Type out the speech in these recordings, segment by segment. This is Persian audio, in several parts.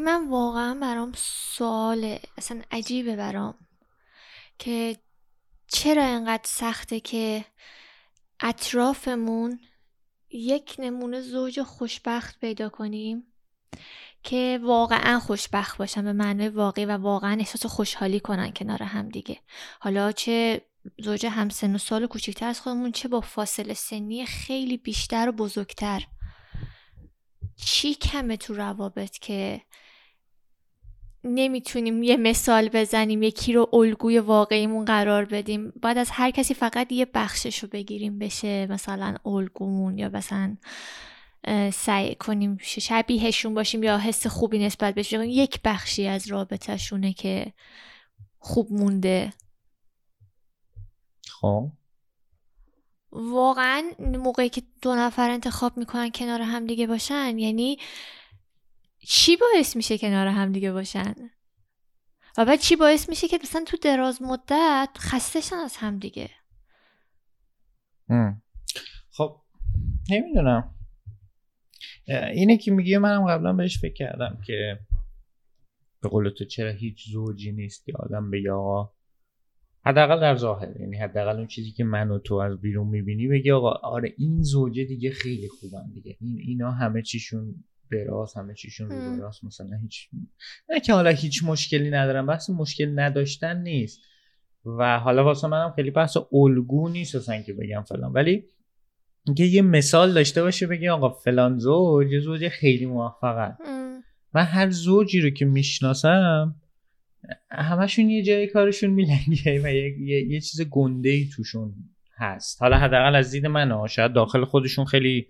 من واقعا برام سواله اصلا عجیبه برام که چرا اینقدر سخته که اطرافمون یک نمونه زوج خوشبخت پیدا کنیم که واقعا خوشبخت باشن به معنای واقعی و واقعا احساس خوشحالی کنن کنار هم دیگه. حالا چه زوج همسن و سال کوچکتر از خودمون چه با فاصله سنی خیلی بیشتر و بزرگتر. چی کمه تو روابط که نمی‌تونیم یه مثال بزنیم یکی رو الگوی واقعیمون قرار بدیم؟ باید از هر کسی فقط یه بخشش رو بگیریم بشه مثلا الگومون یا مثلا سعی کنیم شبیهشون باشیم یا حس خوبی نسبت بهش یک بخشی از رابطهشونه که خوب مونده. خب. واقعا موقعی که دو نفر انتخاب می‌کنن کنار هم دیگه باشن یعنی چی باعث میشه کنار هم دیگه باشن؟ و بعد چی باعث میشه که مثلا تو دراز مدت خستشن از هم دیگه؟ خب نمی‌دونم. اینه که میگه منم قبلا بهش فکر کردم که به قول تو چرا هیچ زوجی نیست که آدم بگه آقا حداقل در ظاهر یعنی حداقل اون چیزی که من و تو از بیرون می‌بینی بگی آقا آره این زوجه دیگه خیلی خوبن دیگه. این اینا همه چیشون براز همه چیشون رو براز مثلا هیچ نه که حالا هیچ مشکلی ندارم بحث مشکل نداشتن نیست. و حالا واسه منم خیلی بحث الگو نیست اصلا که بگم فلان. ولی اینکه یه مثال داشته باشه بگی آقا فلان زوج یه زوج خیلی موفقن. من هر زوجی رو که می‌شناسم همشون یه جای کارشون میلنگه و یه, یه،, یه چیز گنده ای توشون هست. حالا حداقل از دید من شاید داخل خودشون خیلی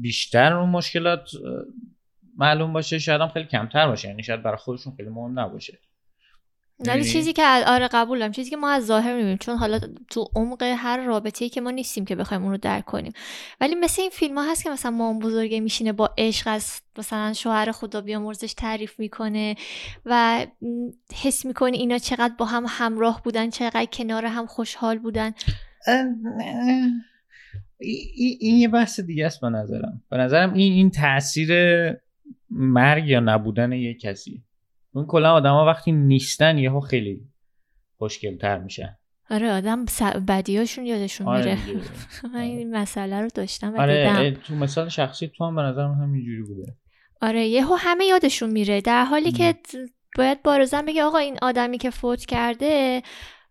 بیشتر اون مشکلات معلوم باشه. شاید هم خیلی کمتر باشه. یعنی شاید برای خودشون خیلی مهم نباشه. ولی چیزی که آره قبولم. چیزی که ما از ظاهر می‌بینیم چون حالا تو عمق هر رابطه‌ای که ما نیستیم که بخوایم اون رو درک کنیم. ولی مثل این فیلم ها هست که مثلا مام بزرگه میشینه با عشق از مثلا شوهر خدا بیامرزش تعریف می‌کنه و حس می‌کنه اینا چقدر با هم همراه بودن چقدر کنار هم خوشحال بودن. این یه بحث دیگه است به نظرم. به نظرم این این تاثیر مرگ یا نبودن یه کسی. اون کلا آدما وقتی نیستن یهو خیلی تر میشن. آره آدم بدیاشون یادشون آره میره. من این مسئله رو داشتم و آره تو مثال شخصی تو هم به نظرم همینجوری بوده. آره یهو همه یادشون میره. در حالی که باید بارزن بگه آقا این آدمی که فوت کرده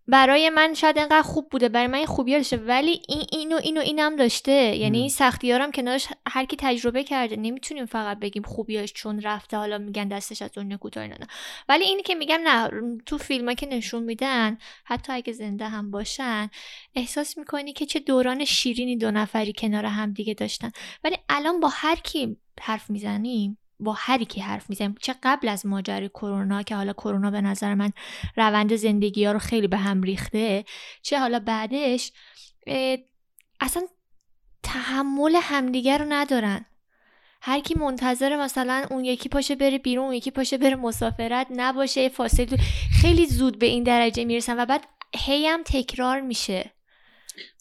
برای من شاید انقدر خوب بوده برای من این خوبی داشته. ولی این اینو اینو اینم داشته. یعنی این سختیارم کنارش هر کی تجربه کرده نمی‌تونیم فقط بگیم خوبیاش چون رفته حالا میگن دستش از اون کوتاه نه. ولی اینی که میگم نه تو فیلم که نشون میدن حتی اگه زنده هم باشن احساس می‌کنی که چه دوران شیرینی دو نفری کنار هم دیگه داشتن. ولی الان با هر کی حرف می‌زنیم با هر کی حرف می‌زنیم. چه قبل از ماجرای کرونا که حالا کرونا به نظر من روند زندگی ها رو خیلی به هم ریخته چه حالا بعدش اصلا تحمل همدیگه رو ندارن. هر کی منتظر مثلا اون یکی پاشه بره بیرون اون یکی پاشه بره مسافرت نباشه فاصله خیلی زود به این درجه می‌رسن و بعد هی هم تکرار میشه.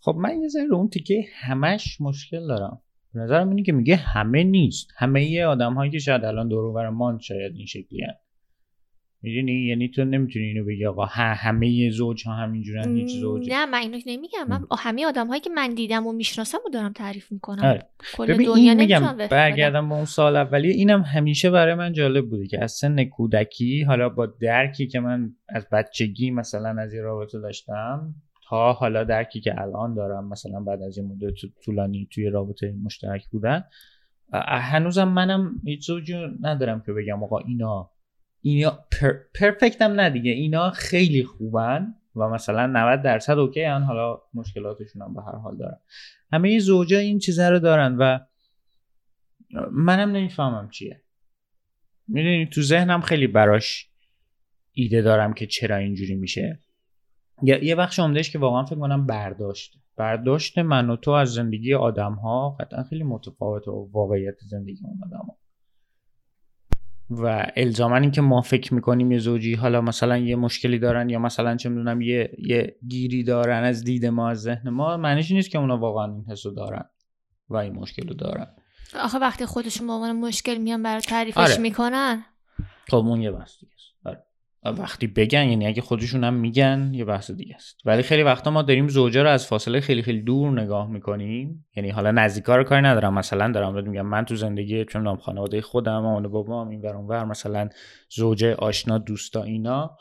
خب من یه ذره اون تیکه همش مشکل دارم. نظرم اینه که میگه همه نیست. همه یه آدم هایی که شاید الان دور مان شاید این شکلی هست می‌دونی؟ یعنی تو نمی‌تونی اینو بگی آقا همه زوج ها همینجورن هیچ زوج نه من اینو نمیگم. من همه آدم هایی که من دیدم و می‌شناسم و دارم تعریف می‌کنم. آره. ببین این میگم برگردم با اون سال اولیه. اینم همیشه برای من جالب بوده که از سن کودکی حالا با درکی که من از بچگی مثلا از این رابطه داشتم تا حالا درکی که الان دارم مثلا بعد از این مدت طولانی توی رابطه مشترک بودن هنوزم منم هیچ زوجی ندارم که بگم آقا اینا اینا پر، پرفکت نه دیگه اینا خیلی خوبن و مثلا 90 درصد اوکی هن حالا مشکلاتشون هم به هر حال دارن. همه این زوجا این چیزه رو دارن و منم نمی‌فهمم چیه. می‌دونی تو ذهنم خیلی براش ایده دارم که چرا اینجوری میشه. یه بخش عمدهش که واقعا فکر کنم برداشت برداشت من و تو از زندگی آدم ها قطعا خیلی متفاوت و واقعیت زندگی اون آدم ها. و الزاما این که ما فکر می‌کنیم یه زوجی حالا مثلا یه مشکلی دارن یا مثلا چه می‌دونم یه یه گیری دارن از دید ما از ذهن ما معنیش نیست که اونا واقعا این حسو دارن و این مشکل رو دارن آخه وقتی خودشون با عنوان مشکل میان برای تعریفش آره. می‌کنن خب اون یه بحث دیگه آره. وقتی بگن یعنی اگه خودشون هم میگن یه بحث دیگه است. ولی خیلی وقتا ما داریم زوجا رو از فاصله خیلی خیلی دور نگاه می‌کنیم. یعنی حالا نزدیکا رو کاری ندارم. مثلا دارم بهت میگم من تو زندگی چون نام خانواده خودم مامان بابام این ور اونور مثلا زوجه آشنا دوستا اینا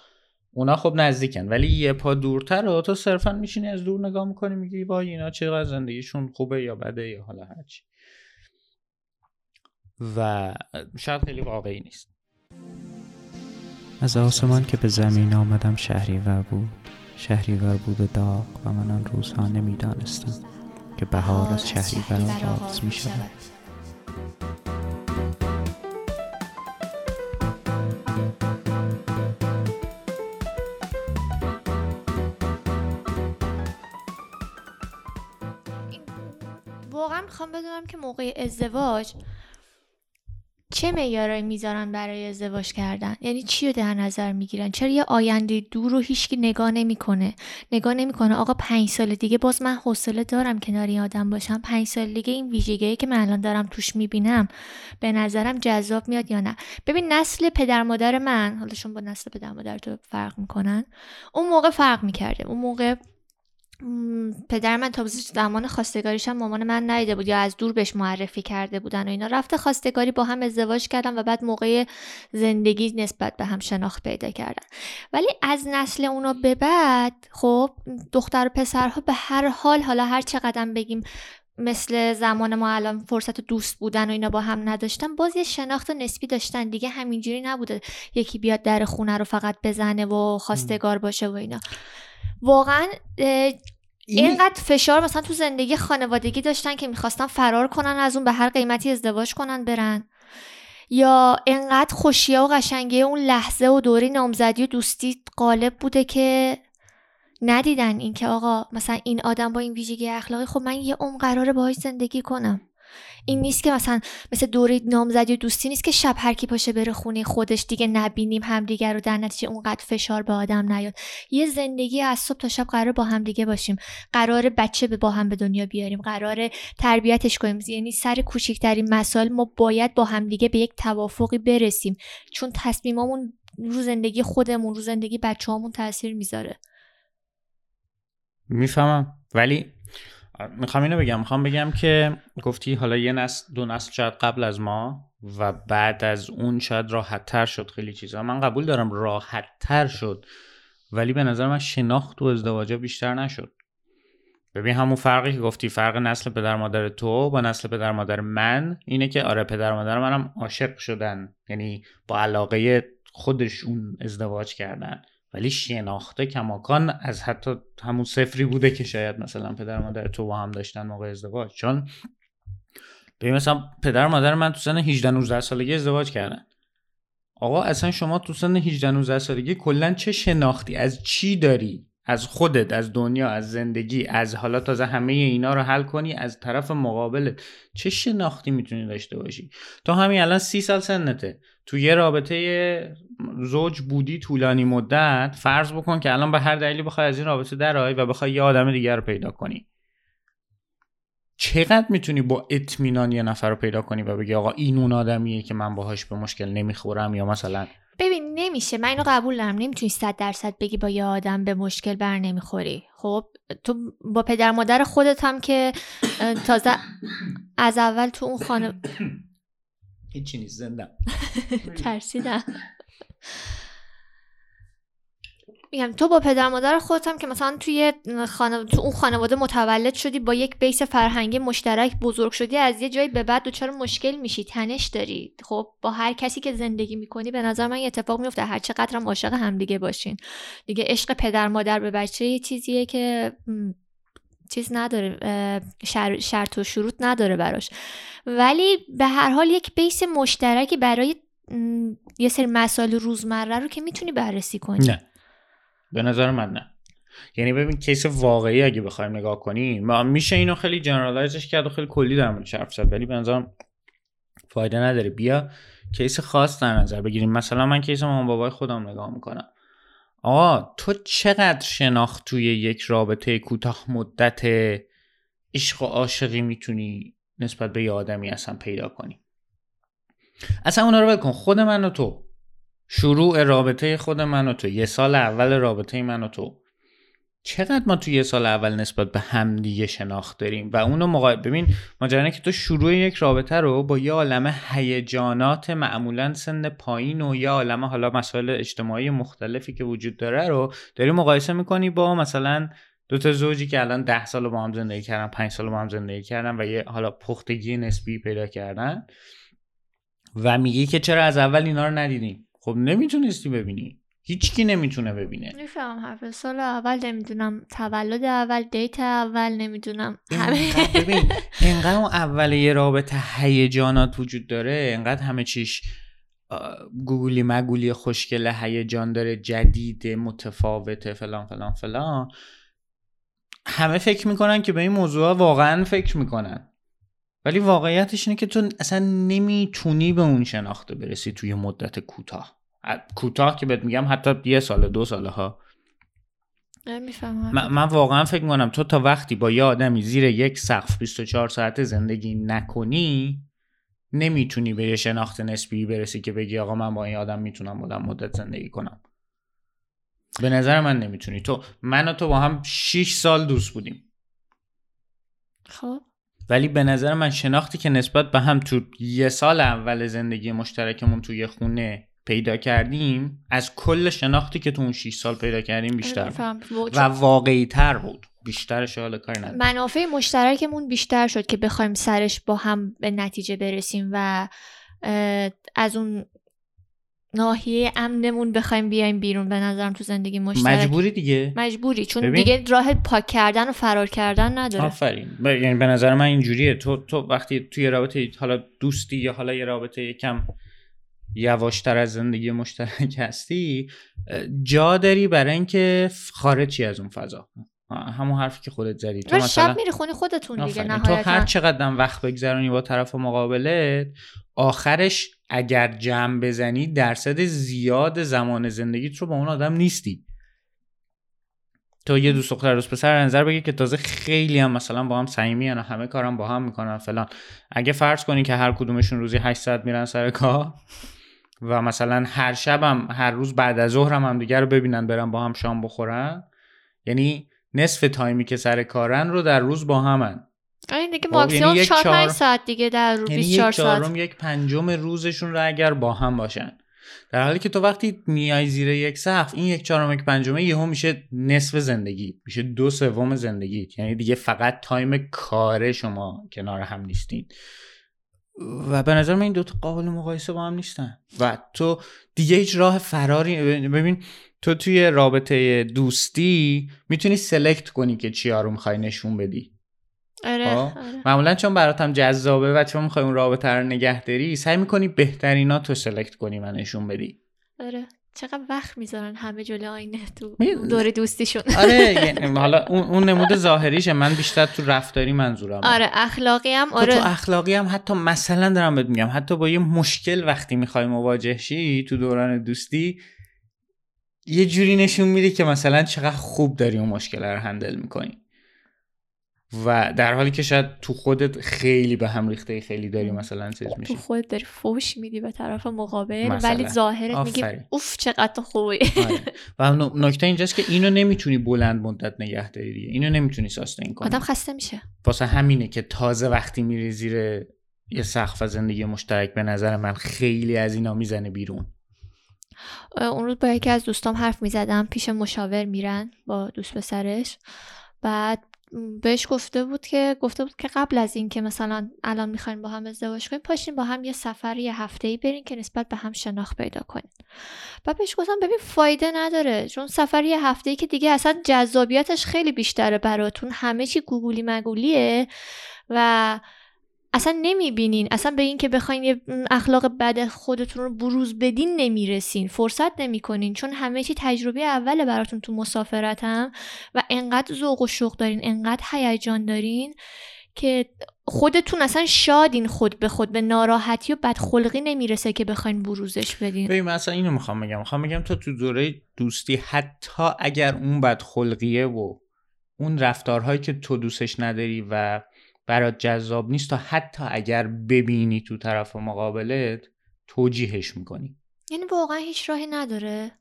اونا خب نزدیکن. ولی یه پا دورتر و تو صرفا میشینی از دور نگاه می‌کنی میگی با اینا چقدر زندگیشون خوبه یا بده یا حالا هرچی و شاید خیلی واقعی نیست. از آسمان که به زمین آمدم شهریور بود. شهریور بود و داغ و من آن روزها نمی‌دانستم که بهار از شهریور آغاز می شود واقعا می‌خوام بدونم که موقع ازدواج چه معیارایی می‌ذارن برای ازدواج کردن؟ یعنی چی رو در نظر می‌گیرن؟ چرا یه آینده دور رو هیچکی نگاه نمی‌کنه؟ نگاه نمی‌کنه. آقا پنج سال دیگه باز من حوصله دارم کنار این آدم باشم. پنج سال دیگه این ویژگی که من الان دارم توش می‌بینم به نظرم جذاب میاد یا نه؟ ببین نسل پدر مادر من حالا شما با نسل پدر مادر تو فرق می‌کنن؟ اون موقع فرق می‌کرده. اون موقع پدر من تا زمان خواستگاریش هم مامان من ندیده بود یا از دور بهش معرفی کرده بودن و اینا. رفته خواستگاری با هم ازدواج کردن و بعد موقع زندگی نسبت به هم شناخت پیدا کردن. ولی از نسل اونا به بعد خب دختر و پسرها به هر حال حالا هر چقدر بگیم مثل زمان ما الان فرصت دوست بودن و اینا با هم نداشتن باز یه شناخت نسبی داشتن. دیگه همینجوری نبوده یکی بیاد در خونه رو فقط بزنه و خواستگار باشه و اینا. واقعا اینقدر فشار مثلا تو زندگی خانوادگی داشتن که می‌خواستن فرار کنن از اون به هر قیمتی ازدواج کنن برن. یا انقدر خوشیه و قشنگی اون لحظه و دوری نامزدی و دوستی غالب بوده که ندیدن اینکه آقا مثلا این آدم با این ویژگی اخلاقی خب من یه عمر قراره باهاش زندگی کنم. این نیست که مثلا مثل دوره نامزدی و دوستی نیست که شب هر کی پاشه بره خونه خودش دیگه نبینیم همدیگه رو در نتیجه اونقدر فشار به آدم نیاد. یه زندگی از صبح تا شب قرار با هم دیگه باشیم. قرار بچه به با هم به دنیا بیاریم. قرار تربیتش کنیم. یعنی سر کوچکترین مسائل ما باید با هم دیگه به یک توافقی برسیم. چون تصمیمامون رو زندگی خودمون رو زندگی بچه‌هامون تاثیر می‌ذاره. می‌فهمم. ولی می‌خوام اینو بگم. می‌خوام بگم که گفتی حالا یه نسل دو نسل شاید قبل از ما و بعد از اون شاید راحت تر شد خیلی چیزا. من قبول دارم راحت تر شد ولی به نظر من شناخت و ازدواجا بیشتر نشد. ببین همون فرقی که گفتی فرق نسل پدر مادر تو با نسل پدر مادر من اینه که آره پدر مادر منم عاشق شدن. یعنی با علاقه خودشون ازدواج کردن. ولی شناخته کماکان از حتی همون سفری بوده که شاید مثلا پدر مادر تو با هم داشتن موقع ازدواج. چون ببین مثلا پدر مادر من تو سن 18 19 سالگی ازدواج کردن. آقا اصلا شما تو سن 18 19 سالگی کلا چه شناختی؟ از چی داری؟ از خودت از دنیا از زندگی از حالا تازه همه اینا رو حل کنی از طرف مقابلت. چه شناختی می‌تونی داشته باشی؟ تو همین الان سی سال سنته. تو یه رابطه زوج بودی طولانی مدت فرض بکن که الان به هر دلیلی بخوای از این رابطه درای و بخوای یه آدم دیگر رو پیدا کنی. چقدر می‌تونی با اطمینان یه نفر رو پیدا کنی و بگی آقا این اون آدمیه که من باهاش به مشکل نمی‌خورم یا مثلا ببین نمیشه. من اینو قبول دارم. نمی‌تونی صد درصد بگی با یه آدم به مشکل بر نمی‌خوری. خب تو با پدر مادر خودت هم که تازه از اول تو اون خانه هیچی نیست زنده ترسیدم. میگم تو با پدر مادر خودت هم که مثلا توی خانو... تو اون خانواده متولد شدی با یک بیس فرهنگی مشترک بزرگ شدی از یه جایی به بعد دچار مشکل میشی تنش داری. خب با هر کسی که زندگی می‌کنی به نظر من اتفاق میفته هر چقدر هم عاشق همدیگه باشین. دیگه عشق پدر مادر به بچه یه چیزیه که چیز نداره شرط و شروط نداره براش. ولی به هر حال یک بیس مشترکی برای یه سری مسائل روزمره رو که می‌تونی بررسی کنی. نه. به نظر من نه. یعنی ببین کیس واقعی اگه بخوایم نگاه کنیم میشه اینو خیلی جنرالایزش کرد و خیلی کلی در موردش حرف زد ولی به نظرم فایده نداره. بیا کیس خاص در نظر بگیریم. مثلا من کیس مامان بابای خودم نگاه می‌کنم. آقا تو چقدر شناخت توی یک رابطه کوتاه مدت عشق و عاشقی می‌تونی نسبت به یه آدمی اصلا پیدا کنی؟ اصلا اونا رو کن. خود من و تو. شروع رابطه خود من و تو. یه سال اول رابطه من و تو. چقدر ما تو یه سال اول نسبت به همدیگه شناخت داریم؟ و اونو مقا... ببین ماجرا که تو شروع یک رابطه رو با یه عالمه هیجانات معمولا سن پایین و یه عالمه حالا مسائل اجتماعی مختلفی که وجود داره رو داری مقایسه می‌کنی با مثلا دو تا زوجی که الان ده سال با هم زندگی کردن پنج سال با هم زندگی کردن و یه حالا پختگی نسبی پیدا کردن و میگی که چرا از اول اینا رو ندیدیم؟ خب نمی‌تونستی ببینی. هیچکی نمی‌تونه ببینه. میفهم حرف. سال اول نمی‌دونم تولد اول دیت اول نمی‌دونم همه. ببین اینقدر اون اول یه رابطه هیجانات وجود داره اینقدر همه چیش گوگلی مگولی خوشگله هیجان داره جدید متفاوته فلان فلان فلان. همه فکر می‌کنن که به این موضوع واقعا فکر می‌کنن. ولی واقعیتش اینه که تو اصلا نمی‌تونی به اون شناخته برسی توی مدت کوتاه. کوتاه که بهت میگم حتی یه سال دو ساله ها من, من واقعا فکر می‌کنم تو تا وقتی با یه آدمی زیر یک سقف 24 ساعت زندگی نکنی نمی‌تونی به یه شناخت نسبی برسی که بگی آقا من با این آدم می‌تونم بودم مدت زندگی کنم. به نظر من نمی‌تونی. تو من و تو با هم 6 سال دوست بودیم. خب. ولی به نظر من شناختی که نسبت به هم تو یه سال اول زندگی مشترکمون توی خونه پیدا کردیم از کل شناختی که تو اون 6 سال پیدا کردیم بیشتر بود. و واقعی تر بود. بیشترش حال کاری نداره منافع مشترکمون بیشتر شد که بخوایم سرش با هم به نتیجه برسیم و از اون ناحیه امنمون بخوایم بیایم بیرون به نظرم تو زندگی مشترک. مجبوری دیگه. مجبوری چون ببین. دیگه راه پاک کردن و فرار کردن نداره. آفرین. یعنی به نظر من اینجوریه. تو تو وقتی توی رابطه حالا دوستی یا حالا یه رابطه یکم یواشتر از زندگی مشترک هستی جا داری برای اینکه خارجی از اون فضا. همون حرفی که خودت زدی. تو مثلا شب میری خونه خودتون دیگه نهایتا تو هر چقدر وقت بگذرونی با طرف مقابلت آخرش اگر جمع بزنی درصد زیاد زمان زندگیت رو با اون آدم نیستی. تو یه دوست دختر دوست پسر نظر بگی که تازه خیلی هم مثلا با هم صمیمی و همه کارم با هم می‌کنن فلان. اگه فرض کنی که هر کدومشون روزی 8 ساعت میرن سر کار و مثلا هر شبم هر روز بعد از ظهر هم, هم دیگر رو ببینن برن با هم شام بخورن یعنی نصف time ی که سر کارن رو در روز با همن. این دیگه خب، یعنی 4 5 ساعت دیگه در روز یعنی 24 یک ساعت. یک پنجم روزشون رو اگر با هم باشن. در حالی که تو وقتی میای زیر یک سقف این یک چهارم یک پنجمه یهو میشه نصف زندگی میشه دو سوم زندگی. یعنی دیگه فقط time کار شما کنار هم نیستین. و به نظر من این دوتا قابل مقایسه با هم نیستن. و تو دیگه هیچ راه فراری ببین تو توی رابطه دوستی می‌تونی سلکت کنی که چیا رو می‌خوای نشون بدی. آره, خب؟ آره. معمولا چون براتم جذابه و چون می‌خوای اون رابطه رو نگه داری سعی می‌کنی بهترینا تو سلکت کنی و نشون بدی. آره. چقدر وقت می‌ذارن همه جلو آینه تو دور دوستیشون. آره حالا اون, اون نمود ظاهریشه. من بیشتر تو رفتاری منظورم آره اخلاقی هم خب آره. تو اخلاقی هم حتی مثلا دارم بهت میگم حتی با یه مشکل وقتی می‌خوای مواجه شی تو دوران دوستی یه جوری نشون میده که مثلا چقدر خوب داری اون مشکل رو هندل می‌کنی. و در حالی که شاید تو خودت خیلی به هم ریخته خیلی داری مثلا چیز میشی. تو خودت داری فوش میدی به طرف مقابل ولی ظاهرت میگی اوف چقدر خوبی. آره. و نکته اینجاست که اینو نمی‌تونی بلند مدت نگه داری. دیگه اینو نمی‌تونی ساستین کنی. آدم خسته میشه. واسه همینه که تازه وقتی میری زیر یه سقف زندگی مشترک به نظر من خیلی از اینا می‌زنه بیرون. اون روز با یکی از دوستام حرف می‌زدم پیش مشاور میرن با دوست پسرش. بعد بهش گفته بود که گفته بود که قبل از اینکه مثلا الان می‌خواین با هم ازدواج کنیم پاشین با هم یه سفر یه هفته ای برین که نسبت به هم شناخت پیدا کنین و بهش گفتم ببین فایده نداره چون سفر یه هفته ای که دیگه اصلا جذابیتش خیلی بیشتره براتون. همه چی گوگولی مگولیه و اصلا نمی‌بینین. اصلا به این که بخواین یه اخلاق بد خودتون رو بروز بدین نمی‌رسین. فرصت نمی‌کنین. چون همه چی تجربه اوله براتون تو مسافرتم و انقدر ذوق و شوق دارین انقدر هیجان دارین که خودتون اصلا شادین خود به خود. به ناراحتی و بدخلقی نمی‌رسه که بخواین بروزش بدین. ببین مثلا اینو می‌خوام بگم. می‌خوام بگم تو تو دوره دوستی حتی اگر اون بدخلقیه و اون رفتارهایی که تو دوستش نداری و برات جذاب نیست تا حتی اگر ببینی تو طرف مقابلت توجیهش می‌کنی. یعنی واقعا هیچ راهی نداره؟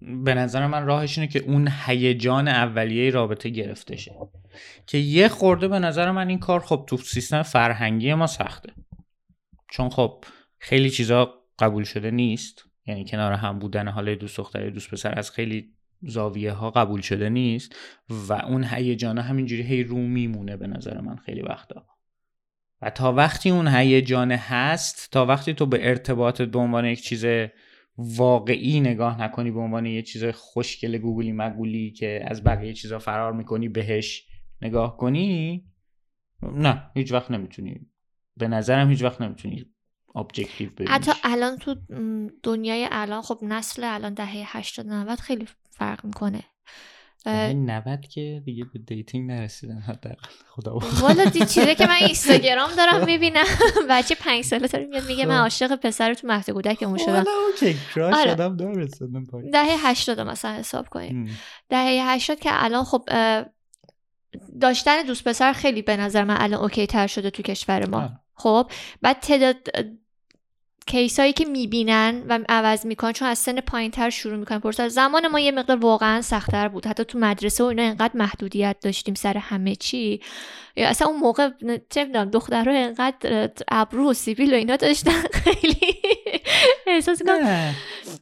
به نظر من راهش اینه که اون هیجان اولیه رابطه گرفته شه که یه خورده به نظر من این کار خب تو سیستم فرهنگی ما سخته. چون خب خیلی چیزا قبول شده نیست. یعنی کنار هم بودن حالا دوست دختر دوست پسر از خیلی زاویه ها قبول شده نیست و اون هیجانه همینجوری هی رو می‌مونه به نظر من خیلی وقتا. و تا وقتی اون هیجانه هست تا وقتی تو به ارتباط به عنوان یک چیز واقعی نگاه نکنی به عنوان یه چیز خوشگل گوگلی مگولی که از بقیه چیزا فرار می‌کنی بهش نگاه کنی نه هیچ وقت نمی‌تونی. به نظرم هیچ وقت نمی‌تونی objective ببینی حتی الان تو دنیای الان خب نسل الان دهه 80 90 خیلی فرق می‌کنه دهه 90 که دیگه به dating نرسیدن حداقل خدا والا چیزی که من اینستاگرام دارم می‌بینم بچه 5 ساله داره میاد میگه من خب. عاشق پسر تو مهد کودکمون شدم والا okay crush آره. آدم داره. دهه 80 مثلا حساب کنیم. دهه 80 که الان خب داشتن دوست پسر خیلی به نظر من الان okay تر شده تو کشور ما آه. خب بعد تعداد کیس هایی که می‌بینن و عوض می‌کنن چون از سن پایین تر شروع می‌کنن پرسر زمان ما یه مقدار واقعا سختتر بود. حتی تو مدرسه و اینا اینقدر محدودیت داشتیم سر همه چی. یا اصلا اون موقع چه می‌دونم دخترها اینقدر ابرو و سیبیل و اینا داشتن. خیلی احساس نه.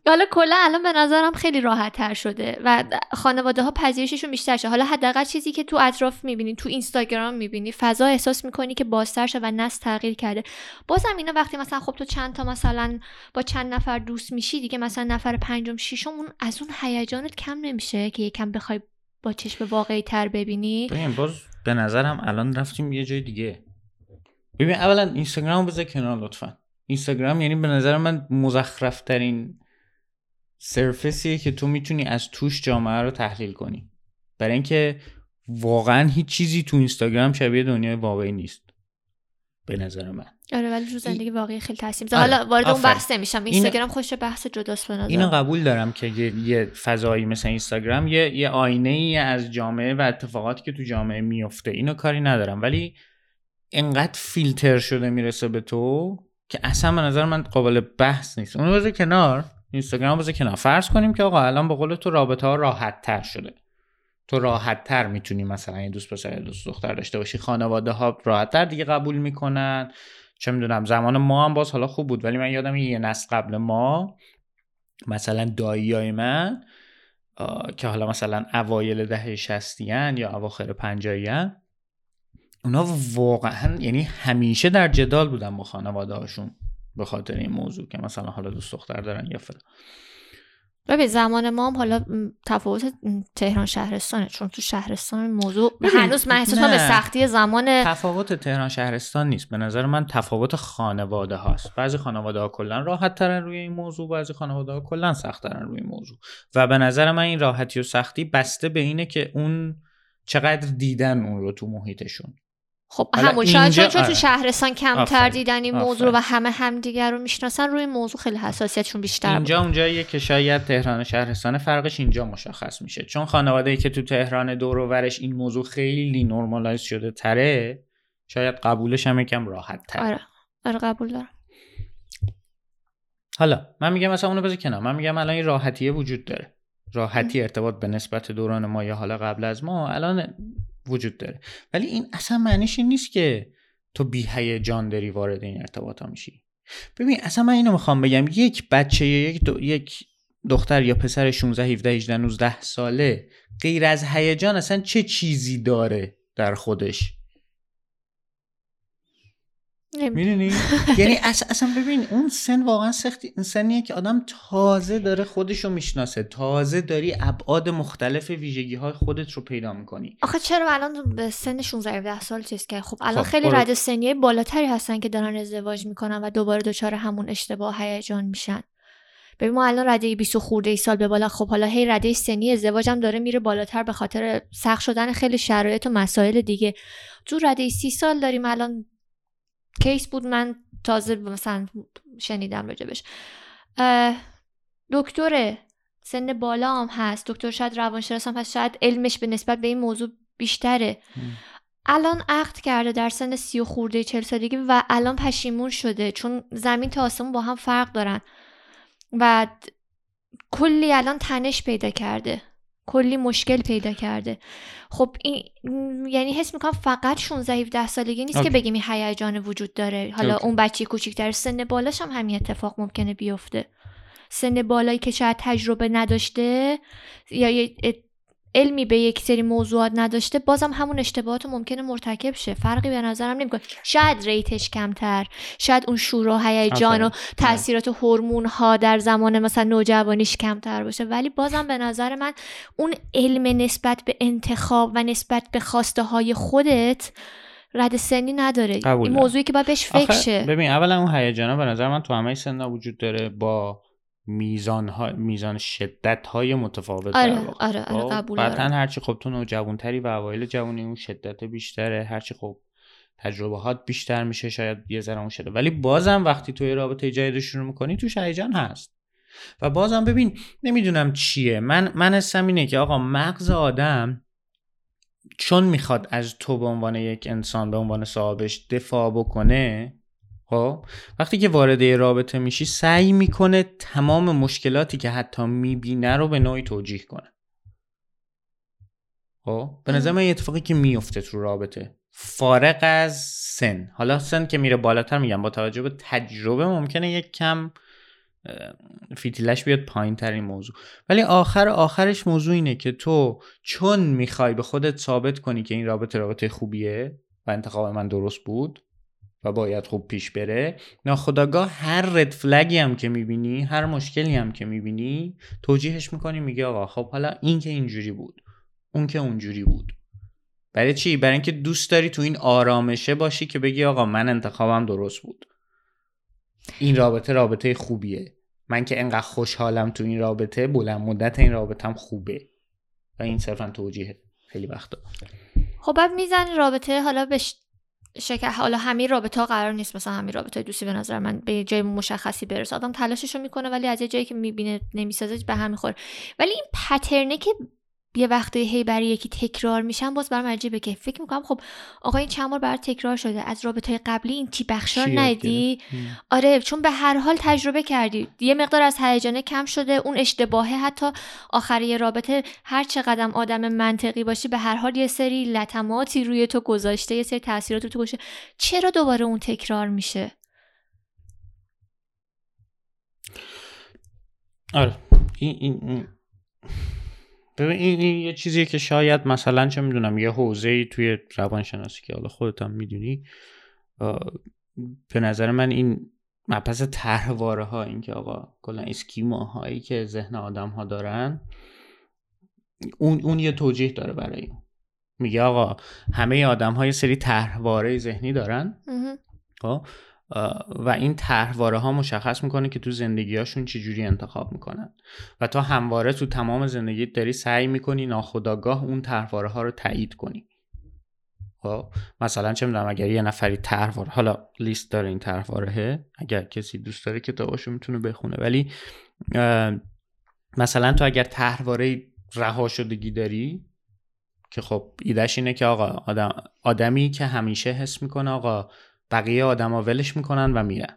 حالا کلا الان به نظرم خیلی راحت تر شده و خانواده ها پذیرششون بیشتر شده حالا حداقل چیزی که تو اطراف می‌بینی تو اینستاگرام می‌بینی فضا احساس می‌کنی که بازتر شده و نسل تغییر کرده. بازم اینا وقتی مثلا خب تو چند تا مثلا با چند نفر دوست میشی دیگه مثلا نفر پنجم ششم اون از اون هیجانت کم نمیشه که یکم بخوای با چشم واقعی تر ببینی. ببین باز به نظرم الان رفتیم یه جای دیگه. ببین اولا اینستاگرام بذار کنار لطفا. اینستاگرام یعنی به نظر من مزخرف ترین سرفسیه که تو می‌تونی از توش جامعه رو تحلیل کنی. برای اینکه واقعا هیچ چیزی تو اینستاگرام شبیه دنیای واقعی نیست. به نظر من. آره ولی رو زندگی واقعی خیلی تاثیر می‌ذاره. آره، حالا وارد اون. بحث نمیشم. اینستاگرام خوش بحث جداست به نظر. اینو قبول دارم که یه, یه فضایی مثل اینستاگرام یه, یه آینه ای از جامعه و اتفاقاتی که تو جامعه میفته اینو کاری ندارم. ولی انقدر فیلتر شده می‌رسه به تو که اصلا به نظر من قابل بحث نیست. اونو بذار کنار. اینستاگرام بذار کنار. فرض کنیم که آقا الان به قول تو رابطه ها راحت تر شده. تو راحت تر می‌تونی مثلا یه دوست پسر دوست دختر داشته باشی. خانواده ها راحت تر دیگه قبول می‌کنن. چه می‌دونم زمان ما هم باز حالا خوب بود. ولی من یادم یه نسل قبل ما مثلا دایی من که حالا مثلا اوایل دهه شستیان یا اواخر پنجاهیان اونا واقعا یعنی همیشه در جدال بودن با خانواده هاشون به خاطر این موضوع که مثلا حالا دوست دختر دارن یا فلان. ببین زمان ما هم حالا تفاوت تهران شهرستانه چون تو شهرستان موضوع هنوز من احساس به. سختی زمان تفاوت تهران شهرستان نیست. به نظر من تفاوت خانواده هاست. بعضی خانواده ها کلا راحت ترن روی این موضوع بعضی خانواده ها کلا سخت ترن روی این موضوع. و به نظر من این راحتی و سختی بسته به اینه که اون چقدر دیدن اون رو تو محیطشون. خب همون شاید چون, تو. شهرستان کمتر. دیدن این موضوع رو و همه همدیگر رو می‌شناسن روی موضوع خیلی حساسیتشون بیشتر بود. اینجا اونجاییه که شاید تهران و شهرستان فرقش اینجا مشخص میشه. چون خانواده ای که تو تهران دور و برش این موضوع خیلی نرمالایز شده تره شاید قبولش هم یکم راحت تر آره. آره قبول دارم. حالا من میگم مثلا اونو بذار کنار. من میگم الان این راحتیه وجود داره. راحتی ارتباط به نسبت دوران ما یا حالا قبل از ما الان وجود داره. ولی این اصلا معنیش این نیست که تو بی هیجان داری وارد این ارتباط ها میشی. ببین اصلا من اینو می‌خوام بگم یک بچه یک, دو- یک دختر یا پسر 16 17 18 19 ساله غیر از هیجان اصلا چه چیزی داره در خودش؟ می‌دونی؟ یعنی اص- اصلا ببین اون سن واقعا سختی این سنیه که آدم تازه داره خودشو می‌شناسه. تازه داری ابعاد مختلف ویژگی های خودت رو پیدا می‌کنی. آخه چرا الان به سن 16 17 سال چیز که خب الان خب، خیلی. رد سنی بالاتری هستن که دارن ازدواج می‌کنن و دوباره دچار همون اشتباه هیجان میشن. ببین ما الان رده 20 خورده ای سال به بالا خب حالا هی رده سنی ازدواج هم داره میره بالاتر به خاطر سخت شدن خیلی شرایط و مسائل دیگه. تو رده 30 سال داریم الان کیس بود من تازه مثلا شنیدم راجبش. دکتر سن بالا هم هست. دکتر شاید روانشناس هم هست. شاید علمش به نسبت به این موضوع بیشتره. الان عقد کرده در سن سی و خورده چل سالگی و الان پشیمون شده. چون زمین تا آسمون با هم فرق دارن. و کلی الان تنش پیدا کرده. کلی مشکل پیدا کرده. خب این یعنی حس می‌کنم فقط 16 17 سالگی نیست که بگیم این هیجان وجود داره. حالا اون بچه کوچیک‌تر سن بالاش هم همین اتفاق ممکنه بیفته. سن بالایی که شاید تجربه نداشته یا علمی به یک سری موضوعات نداشته بازم همون اشتباهات ممکنه مرتکب شه. فرقی به نظرم نمی‌کنه. شاید ریتش کمتر شاید اون شور و هیجان و تاثیرات هورمون ها در زمان مثلا نوجوانیش کمتر باشه. ولی بازم به نظر من اون علم نسبت به انتخاب و نسبت به خواسته های خودت رد سنی نداره. این موضوعی که باید بهش فکر شه. ببین اولا اون هیجانا به نظر من تو همه سنها وجود داره با میزان, ها، میزان شدت های متفاوت آره آره آره خب، قبول هرچی خب تو جوانتری و اوایل جوانی اون شدت بیشتره هرچی خب تجربه هات بیشتر میشه شاید یه ذره اون شده. ولی بازم وقتی توی رابطه جدید شروع می‌کنی تو هیجان هست. و بازم ببین نمی‌دونم چیه. من من حسم اینه که آقا مغز آدم چون می‌خواد از تو به عنوان یک انسان به عنوان صاحبش دفاع بکنه خب وقتی که وارد رابطه میشی سعی می‌کنه تمام مشکلاتی که حتی می‌بینه رو به نوعی توجیه کنه. خب به نظر من اتفاقی که میفته تو رابطه فارق از سن. حالا سن که میره بالاتر میگم با توجه به تجربه ممکنه یک کم فیتیلش بیاد پایین تر این موضوع. ولی آخر آخرش موضوع اینه که تو چون می‌خوای به خودت ثابت کنی که این رابطه رابطه خوبیه و انتخاب من درست بود و باید خوب پیش بره. ناخداگاه هر رد فلگی هم که می‌بینی هر مشکلی هم که می‌بینی توجیهش می‌کنی میگه آقا خب حالا این که اینجوری بود اون که اونجوری بود. برای چی؟ برای اینکه دوست داری تو این آرامشه باشی که بگی آقا من انتخابم درست بود. این رابطه رابطه خوبیه. من که انقدر خوشحالم تو این رابطه بلند مدت این رابطم خوبه. و این صرفا توجیه. خیلی وقتا. خب بعد میزن رابطه حالا بهش شکر حالا همین رابطه ها قرار نیست مثلا همین رابطه دوستی به نظر من به جای مشخصی برسه. آدم تلاشش رو می‌کنه ولی از یه جایی که می‌بینه نمی‌سازه به هم می‌خوره. ولی این پترنه که یه وقتی هی برای یکی تکرار میشن باز برام عجیبه که فکر می‌کنم خب آقا این چند بار برای تکرار شده از رابطه قبلی این تی بخشار ندی آره چون به هر حال تجربه کردی. یه مقدار از هیجانه کم شده اون اشتباهه. حتی آخری رابطه هر چه قدم آدم منطقی باشی به هر حال یه سری لطماتی روی تو گذاشته یه سری تاثیرات رو تو گذاشته چرا دوباره اون تکرار میشه؟ آره. این, این. ببین این, یه چیزیه که شاید مثلا چه می‌دونم یه حوزه ای توی روانشناسی که حالا خودت هم می‌دونی به نظر من این مبحث طرحواره ها این که آقا کلا اسکیما هایی که ذهن آدم ها دارن اون اون یه توجیه داره برای این. میگه آقا همه آدم های سری طرحواره ذهنی دارن. و این طرحواره ها مشخص می‌کنه که تو زندگیهاشون چجوری انتخاب می‌کنن. و تا همواره تو تمام زندگیت داری سعی می‌کنی ناخداگاه اون طرحواره ها رو تایید کنی. خب مثلا چه می‌دونم اگر یه نفری طرحواره حالا لیست داره این طرحواره اگر کسی دوست داره کتاباشو می‌تونه بخونه. ولی مثلا تو اگر طرحواره رها شدگی داری که خب ایدهش اینه که آقا آدم آدمی که همیشه حس می‌کنه آقا بقیه آدما ولش می‌کنن و میرن.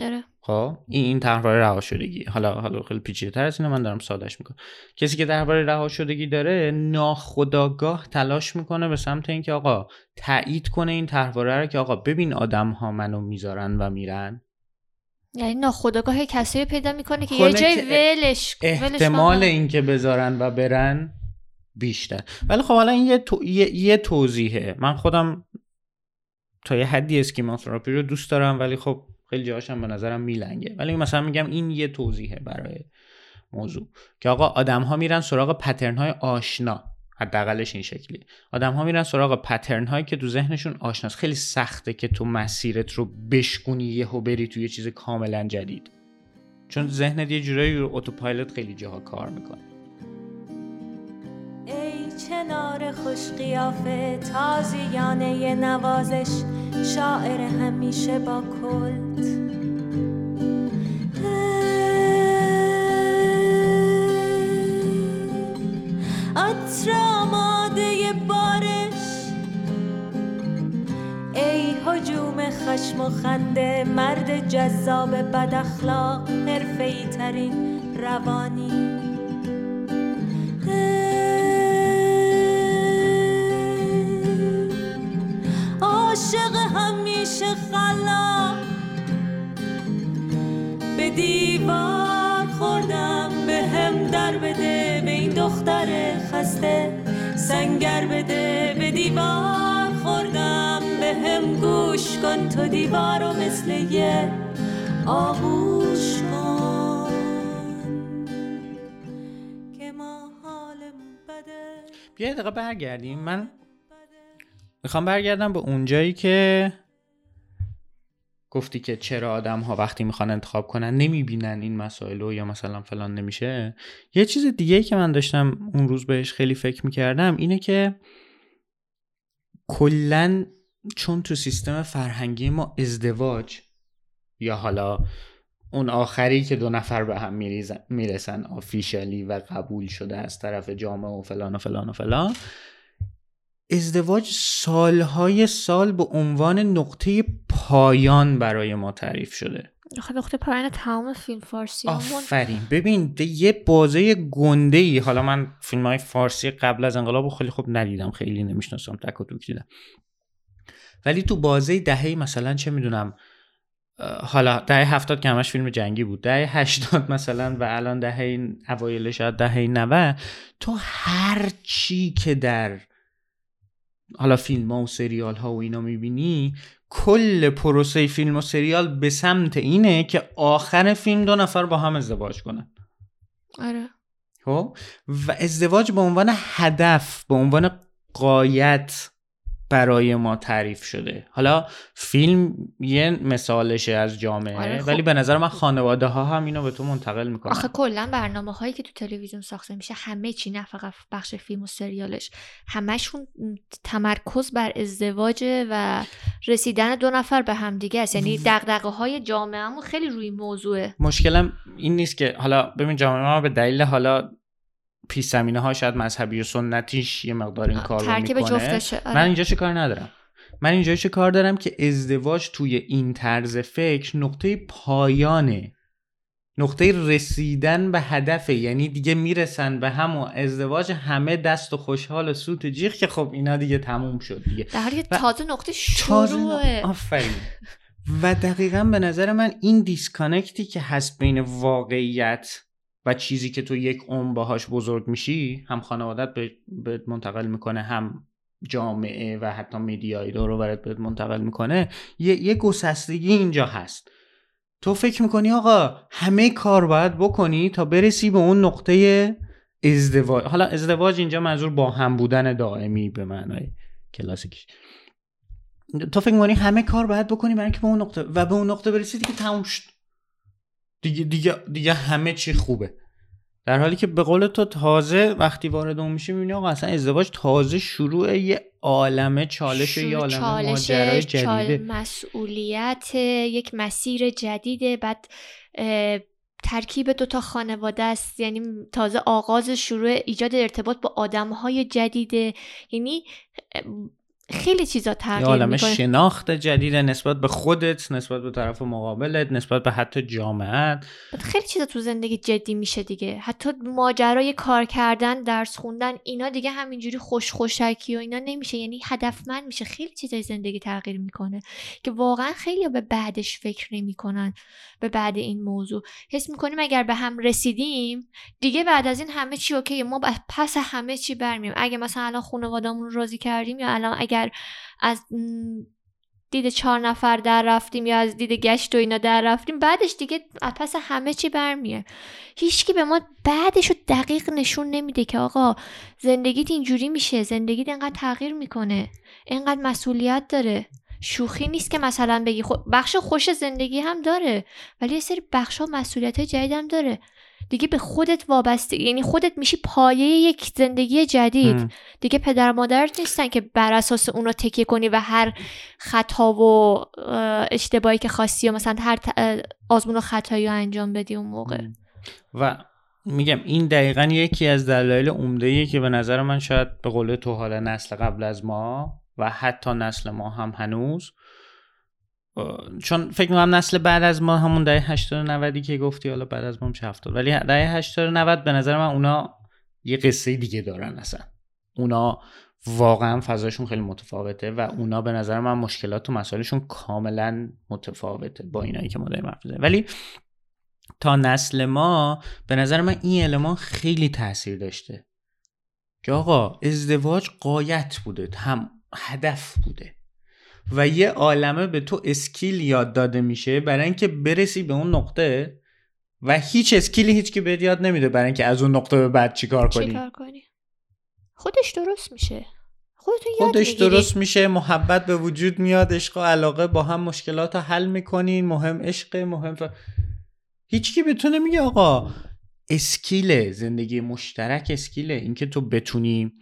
آره. خب این این طرحواره رها شدگی حالا حالا خیلی پیچیده تر از اینو من دارم سادهش می‌کنم. کسی که درباره رها شدگی داره ناخداگاه تلاش می‌کنه به سمت اینکه آقا تایید کنه این طرحواره رو که آقا ببین آدم ها منو می‌ذارن و میرن. یعنی ناخداگاه کسی پیدا می‌کنه که یه جای ولش احتمال اینکه بذارن و برن بیشتر. ولی خب حالا این یه, تو... یه... یه توضیحه. من خودم تا یه حدی اسکیما تراپی رو دوست دارم ولی خب خیلی جاهاشم به نظرم میلنگه. ولی مثلا میگم این یه توضیحه برای موضوع. که آقا آدم ها میرن سراغ پترن های آشنا. حداقلش این شکلی. آدم ها میرن سراغ پترن هایی که تو ذهنشون آشناست. خیلی سخته که تو مسیرت رو بشکنی یهو بری توی یه چیز کاملا جدید. چون ذهنت یه جورایی اتوپایلوت خیلی جاها کار می‌کنه. کنار خوش قیافه تازیانه نوازش شاعر همیشه با کلت. عطر آماده بارش. ای حجوم خشم و خنده مرد جذاب بد اخلاق ترین روانی. دیوار خوردم به هم در بده به این دختر خسته. سنگر بده به دیوار خوردم به هم گوش کن تو دیوار و مثل یه آغوش کن. بیا دقیقه برگردیم. من می‌خوام برگردم به اونجایی که گفتی که چرا آدم ها وقتی می‌خوان انتخاب کنن نمی‌بینن این مسائل رو یا مثلا فلان نمیشه. یه چیز دیگه که من داشتم اون روز بهش خیلی فکر می‌کردم اینه که کلا چون تو سیستم فرهنگی ما ازدواج یا حالا اون آخری که دو نفر به هم می‌رسن آفیشلی و قبول شده از طرف جامعه و فلان و فلان و فلان ازدواج سالهای سال به عنوان نقطه پایان برای ما تعریف شده. نقطه پایان تمام فیلم فارسی آفرین. ببین یه بازه گنده ای حالا من فیلم های فارسی قبل از انقلاب خیلی خوب ندیدم. خیلی نمی‌شناسم. تک و توک دیدم. ولی تو بازه دهه مثلا چه می‌دونم حالا دهه هفتاد که همش فیلم جنگی بود. دهه هشتاد مثلا و الان دهه اوایل شاید دهه 90 تو هر چی که در حالا فیلم ها و سریال ها و اینا می‌بینی کل پروسه فیلم و سریال به سمت اینه که آخر فیلم دو نفر با هم ازدواج کنن. آره. خب؟ و ازدواج به عنوان هدف به عنوان قایت برای ما تعریف شده. حالا فیلم یه مثالشه از جامعه آره، خب. ولی به نظر من خانواده ها هم اینو به تو منتقل می‌کنن. آخه کلا برنامه هایی که تو تلویزیون ساخته میشه همه چی نه فقط بخش فیلم و سریالش. همشون تمرکز بر ازدواجه و رسیدن دو نفر به همدیگه است. یعنی دغدغه های جامعهمون خیلی روی موضوعه. مشکلم این نیست که حالا ببین جامعه ما به دلیل حالا پیش زمینه ها شاید مذهبی و سنتیش یه مقدار این کار رو می‌کنه. جفتشه آره. من اینجا چه کار ندارم. من اینجا چه کار دارم که ازدواج توی این طرز فکر نقطه پایانه. نقطه رسیدن به هدفه. یعنی دیگه می‌رسن به هم و ازدواج همه دست و خوشحال و سوت و جیغ که خب اینا دیگه تموم شد دیگه. در حالی و- تازه نقطه تازه شروعه. آفرین. و دقیقا به نظر من این دیسکانکتی که هست بین واقعیت و چیزی که تو یک عمر باهاش بزرگ میشی هم خانوادت به منتقل می‌کنه هم جامعه و حتی میدیای دور و بهت منتقل می‌کنه. یه, یه گسستگی اینجا هست. تو فکر می‌کنی آقا همه کار باید بکنی تا برسی به اون نقطه ازدواج. حالا ازدواج اینجا منظور با هم بودن دائمی به معنای کلاسیکش. تو فکر می‌کنی همه کار باید بکنی برای اینکه به اون نقطه و به اون نقطه برسی دیگه تموم شد. دیگه دیگه دیگه همه چی خوبه. در حالی که به قول تو تازه وقتی وارد اون میشه می‌بینی آقا اصلا ازدواج تازه شروع یه عالمه چالش یه عالمه چالشه، ماجرای چال- جدیده. مسئولیت یک مسیر جدیده بعد ترکیب دوتا خانواده است. یعنی تازه آغاز شروع ایجاد ارتباط با آدمهای جدیده. یعنی خیلی چیزا تغییر عالمه می‌کنه. شناخت جدیده نسبت به خودت نسبت به طرف مقابلت نسبت به حتی جامعت خیلی چیزا تو زندگی جدی میشه دیگه. حتی ماجرای کار کردن درس خوندن اینا دیگه همینجوری خوش خوشکی و اینا نمیشه. یعنی هدفمند میشه. خیلی چیزای زندگی تغییر می‌کنه که واقعا خیلی به بعدش فکر نمی‌کنن به بعد این موضوع. حس می‌کنیم اگر به هم رسیدیم دیگه بعد از این همه چی اوکی ما پس همه چی برمیم اگه مثلا الان خانواده‌مون رو راضی کردیم یا الان اگر از م، دید چهار نفر در رفتیم یا از دید گشت و اینا در رفتیم بعدش دیگه از پس همه چی برمیه. هیچکی به ما بعدش رو دقیق نشون نمیده که آقا زندگیت اینجوری میشه زندگیت اینقدر تغییر می‌کنه اینقدر مسئولیت داره. شوخی نیست که مثلا بگی خب بخش خوش زندگی هم داره ولی یه سری بخش ها مسئولیت جدید هم داره. دیگه به خودت وابسته. یعنی خودت میشی پایه یک زندگی جدید. هم. دیگه پدر مادرت نیستن که بر اساس اونا تکیه کنی و هر خطا و اه، اشتباهی که خواستی و مثلا هر آزمون و خطایی رو انجام بدی اون موقع. و میگم این دقیقا یکی از دلایل عمده که به نظر من شاید به قول تو حالا نسل قبل از ما و حتی نسل ما هم هنوز چون فکر می‌کنم نسل بعد از ما همون دهه 80 90 که گفتی حالا بعد از ما میشه 70 ولی دهه 80 90 به نظر من اونا یه قصه دیگه دارن اصلا. اونا واقعا فضاشون خیلی متفاوته و اونا به نظر من مشکلات و مسائلشون کاملا متفاوته با اینایی که ما داریم حرف ولی تا نسل ما به نظر من این المان خیلی تاثیر داشته. که آقا ازدواج قایت بوده هم هدف بوده. و یه عالمه به تو اسکیل یاد داده میشه برای اینکه برسی به اون نقطه و هیچ اسکیلی هیچ که بهت یاد نمیده برای اینکه از اون نقطه به بعد چیکار کنی. چیکار کنی؟ خودش درست میشه. خودتون یاد خودش می‌گیری. درست میشه محبت به وجود میاد عشق و علاقه با هم مشکلات رو حل می‌کنین مهم عشق مهم ف... هیچ کی بتونه میگه آقا اسکیله زندگی مشترک اسکیله. اینکه تو بتونی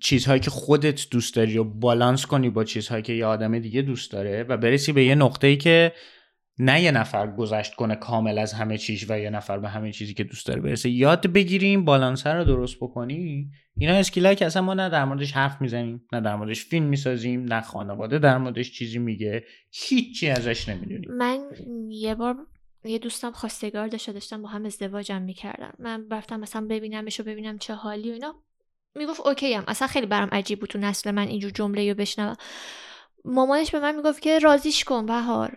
چیزهایی که خودت دوست داری رو بالانس کنی با چیزهایی که یه آدم دیگه دوست داره و برسی به یه نقطه ای که نه یه نفر گذشت کنه کامل از همه چیز و یه نفر به همه چیزی که دوست داره برسه. یاد بگیریم بالانس رو درست بکنی. اینا اسکیلایی که اصلا ما نه در موردش حرف می‌زنیم نه در موردش فیلم می‌سازیم نه خانواده در موردش چیزی میگه. هیچی ازش نمی‌دونیم. من یه بار یه دوستم خواستگار داشته داشتم با هم ازدواجم می‌کردن من رفتم مثلا ببینمش و ببینم چه حالی و اینا. می‌گفت اوکی هم اصلا خیلی برام عجیب بود تو نسل من اینجور جمله رو بشنوم مامانش به من می‌گفت که رازیش کن بهار.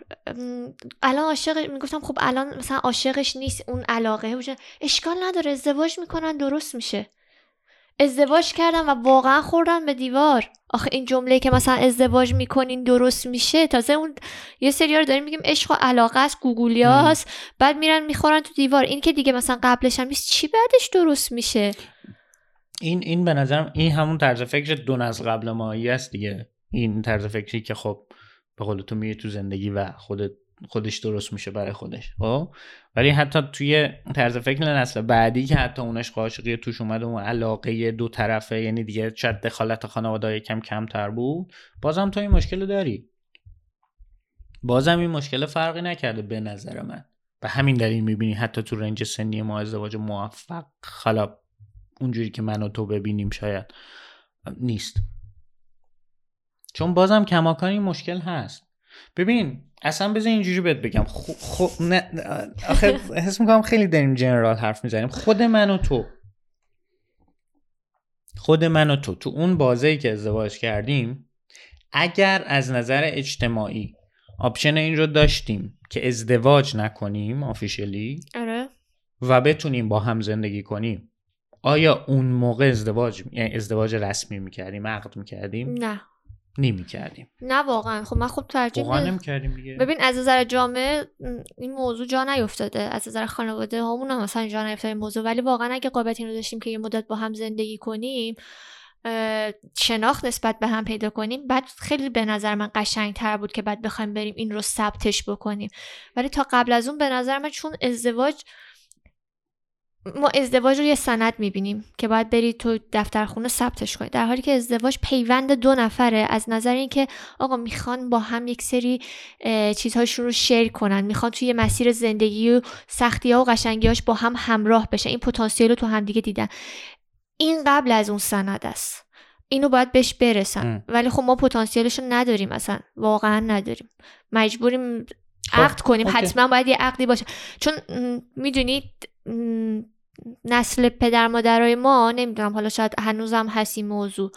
الان عاشق می‌گفتم خب الان مثلا عاشقش نیست اون علاقه باشه اشکال نداره ازدواج می‌کنن درست میشه. ازدواج کردم و واقعا خوردم به دیوار. آخه این جمله که مثلا ازدواج می‌کنین درست میشه. تازه اون یه سری رو داریم میگیم عشق و علاقه است گوگولیاست بعد میرن می‌خورن تو دیوار. این که دیگه مثلا قبلش هم نیست چی بعدش درست میشه؟ این این به نظرم این همون طرز فکر دو نسل قبل مایی است دیگه. این طرز فکری که خب به قول تو میره تو زندگی و خودت خودش درست میشه برای خودش خب؟ ولی حتی توی طرز فکر نسل بعدی که حتی اونش عاشقی توش اومد اون علاقه دو طرفه یعنی دیگه شاید دخالت خانواده کم کمتر بود بازم تو این مشکل داری. بازم این مشکل فرقی نکرده به نظر من. به همین دلیل می‌بینی حتی تو رنج سنی ما ازدواج موفق خلا اونجوری که من و تو ببینیم شاید نیست. چون بازم کماکان این مشکل هست. ببین اصلا بذار اینجوری بهت بگم. خو... خو... نه... آخه حس می‌کنم خیلی داریم جنرال حرف می‌زنیم. خود من و تو. خود من و تو. تو اون بازه که ازدواج کردیم اگر از نظر اجتماعی option این رو داشتیم که ازدواج نکنیم officially آره. و بتونیم با هم زندگی کنیم آیا اون موقع ازدواج یعنی ازدواج رسمی می‌کردیم عقد می‌کردیم؟ نه. نمی‌کردیم. نه واقعا. خب من خب ترجیح واقعا دیگه. ببین از نظر جامعه این موضوع جا نیفتاده. از نظر خانواده هامون هم مثلا جا نیفتاده این موضوع. ولی واقعا اگه قابلیت رو داشتیم که یه مدت با هم زندگی کنیم شناخت نسبت به هم پیدا کنیم بعد خیلی به نظر من قشنگ تر بود که بعد بخوایم بریم این رو ثبتش بکنیم. ولی تا قبل از اون به نظر من چون ازدواج ما ازدواج رو یه سند می‌بینیم که باید بری تو دفترخونه ثبتش کنی. در حالی که ازدواج پیوند دو نفره از نظر اینکه آقا می‌خوان با هم یک سری چیزهاشون رو شیر کنن می‌خوان توی مسیر زندگی و سختی ها و قشنگیاش با هم همراه بشن. این پتانسیل رو تو هم دیگه دیدن. این قبل از اون سند است. اینو باید بهش برسن. ام. ولی خب ما پتانسیلش رو نداریم اصلا. واقعا نداریم. مجبوریم خب، عقد کنیم. اوکی. حتما باید یه عقدی باشه. چون می‌دونید نسل پدر مادرای ما نمی‌دونم حالا شاید هنوزم هست این موضوع.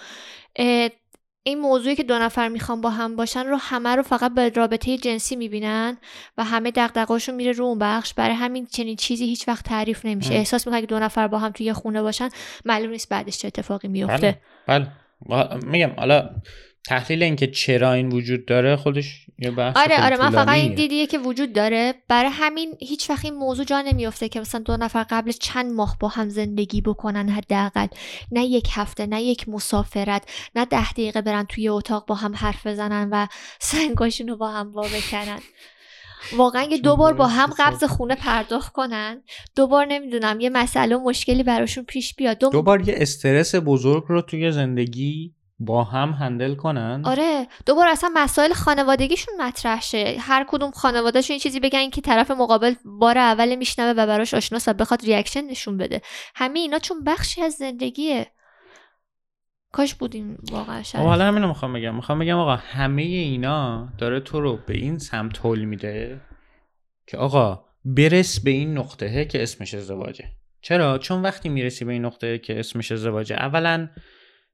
این موضوعی که دو نفر می‌خوان با هم باشن رو همه رو فقط به رابطه جنسی می‌بینن و همه دغدغه‌شون میره رو اون بخش. برای همین چنین چیزی هیچ وقت تعریف نمیشه. ام. احساس می‌کنه که دو نفر با هم توی خونه باشن معلوم نیست بعدش چه اتفاقی میفته بله. بله. میگم حالا تحلیل اینکه چرا این وجود داره خودش یه بحث آره آره من فقط این. دیدیه که وجود داره. برای همین هیچ وقت این موضوع جا نمیفته که مثلا دو نفر قبلش چند ماه با هم زندگی بکنن حداقل. نه یک هفته نه یک مسافرت نه ده دقیقه برن توی اتاق با هم حرف بزنن و سنگاشون رو با هم وا بکنن. واقعا یه دو بار با هم قبض خونه پرداخت کنن. دو بار نمی‌دونم یه مسئله و مشکلی براشون پیش بیاد. دو, دو بار یه استرس بزرگ رو توی زندگی با هم handle کنن آره دوباره اصلا مسائل خانوادگیشون مطرح شه. هر کدوم خانوادهشون یه چیزی بگن که طرف مقابل بار اول میشنوه و براش آشناس و بخواد reaction نشون بده. همه اینا چون بخشی از زندگیه. کاش بودیم واقعا خب شاید حالا همینو می‌خوام بگم. می‌خوام بگم آقا همه اینا داره تو رو به این سمت حل میده که آقا برس به این نقطه که اسمش ازدواجه. چرا؟ چون وقتی می‌رسی به این نقطه که اسمش ازدواجه اولا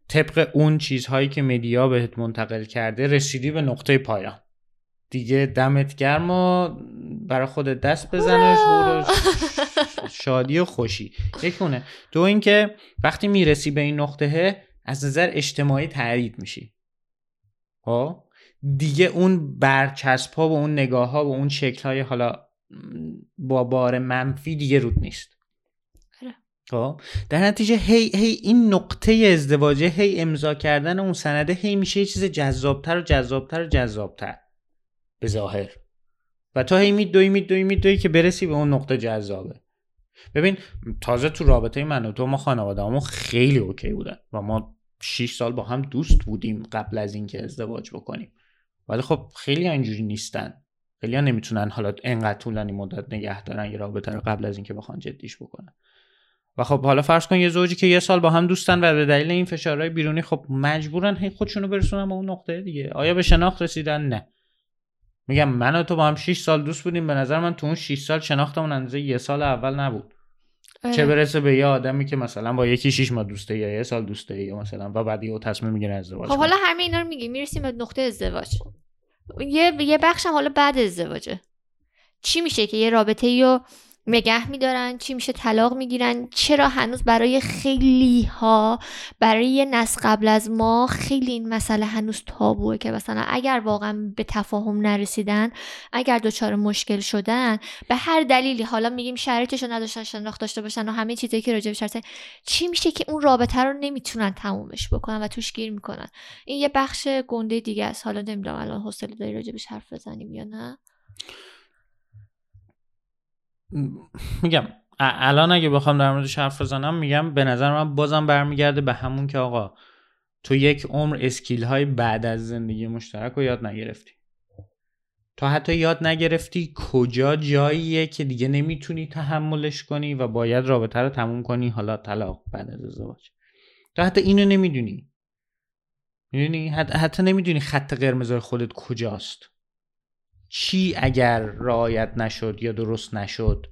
طبق اون چیزهایی که مدیا بهت منتقل کرده رسیدی به نقطه پایان. دیگه دمت گرم و برای خودت دست بزنش شادی و خوشی. یک اونه. دو اینکه وقتی می‌رسی به این نقطه از نظر اجتماعی تایید میشی. خب؟ دیگه اون برچسب ها و اون نگاه ها و اون شکل های حالا با بار منفی دیگه رود نیست. خب در نتیجه هی هی این نقطه ازدواجه هی امضا کردن اون سنده هی میشه یه چیز جذابتر و جذابتر و جذابتر. به ظاهر. و تا هی میدوی میدوی میدوی که برسی به اون نقطه جذابه. ببین تازه تو رابطه من و تو ما خانواده خیلی اوکی بودن و ما 6 سال با هم دوست بودیم قبل از اینکه ازدواج بکنیم. ولی خب خیلی اینجوری نیستن. خیلی نمی‌تونن حالا انقدر طولانی مدت نگه دارن یه رابطه رو قبل از اینکه بخوان جدیش بکنن. و خب حالا فرض کن یه زوجی که یه سال با هم دوستن و به دلیل این فشارهای بیرونی خب مجبورن هی خودشونو برسونن به اون نقطه دیگه. آیا به شناخت رسیدن؟ نه. میگم من و تو با هم 6 سال دوست بودیم. به نظر من تو اون 6 سال شناختمون اندازه یه سال اول نبود. آره. چه برسه به یه آدمی که مثلا با یکی 6 ماه دوسته یا یه سال دوسته یا مثلا و بعد یه تصمیم می‌گیره ازدواج خب. حالا همه اینا رو میگیم. می‌رسیم به نقطه ازدواج. یه یه بخشم حالا بعد ازدواجه. چی میشه که یه رابطه رو نگه میدارن چی میشه طلاق می‌گیرن. چرا هنوز برای خیلی ها برای یه نسل قبل از ما خیلی این مسئله هنوز تابوه که مثلا اگر واقعا به تفاهم نرسیدن اگر دچار مشکل شدن به هر دلیلی حالا میگیم شرایطش رو نداشتن شناخت داشته باشن و همه چیزایی که راجع به چی میشه که اون رابطه رو نمی‌تونن تمومش بکنن و توش گیر می‌کنن؟ این یه بخش گنده دیگه است. حالا نمی‌دونم الان حوصله داری راجبش حرف بزنیم یا نه؟ میگم الان اگه بخوام در موردش حرف بزنم میگم به نظر من بازم برمیگرده به همون که آقا تو یک عمر اسکیل های بعد از زندگی مشترک رو یاد نگرفتی. تا حتی یاد نگرفتی کجا جاییه که دیگه نمی‌تونی تحملش کنی و باید رابطه رو تموم کنی حالا طلاق بعد از ازدواج. تا حتی اینو نمی‌دونی. می‌دونی؟ حتی, نمی‌دونی خط قرمزای خودت کجاست. چی اگر رعایت نشد یا درست نشد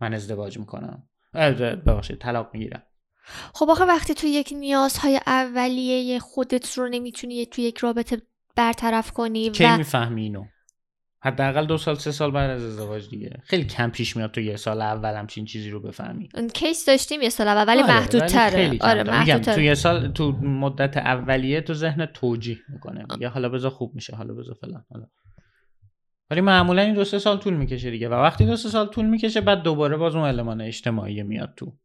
من ازدواج می‌کنم. ببخشید طلاق می‌گیرم. خب آخه وقتی تو یک نیازهای اولیه خودت رو نمی‌تونی تو یک رابطه برطرف کنی کی و می‌فهمی اینو؟ حداقل دو سال سه سال بعد از ازدواج دیگه. خیلی کم پیش میاد تو یه سال اول همچین چیزی رو بفهمی. اون کیس داشتیم یه سال اول ولی آره، محدودتره. آره. میگم تو محدودتره. یه سال تو مدت اولیه تو ذهن توجیه می‌کنه. میگه حالا بذار خوب میشه حالا بذار فلان حالا. ولی معمولا این دو سه سال طول می‌کشه دیگه. و وقتی دو سه سال طول می‌کشه بعد دوباره باز اون المان اجتماعی میاد تو.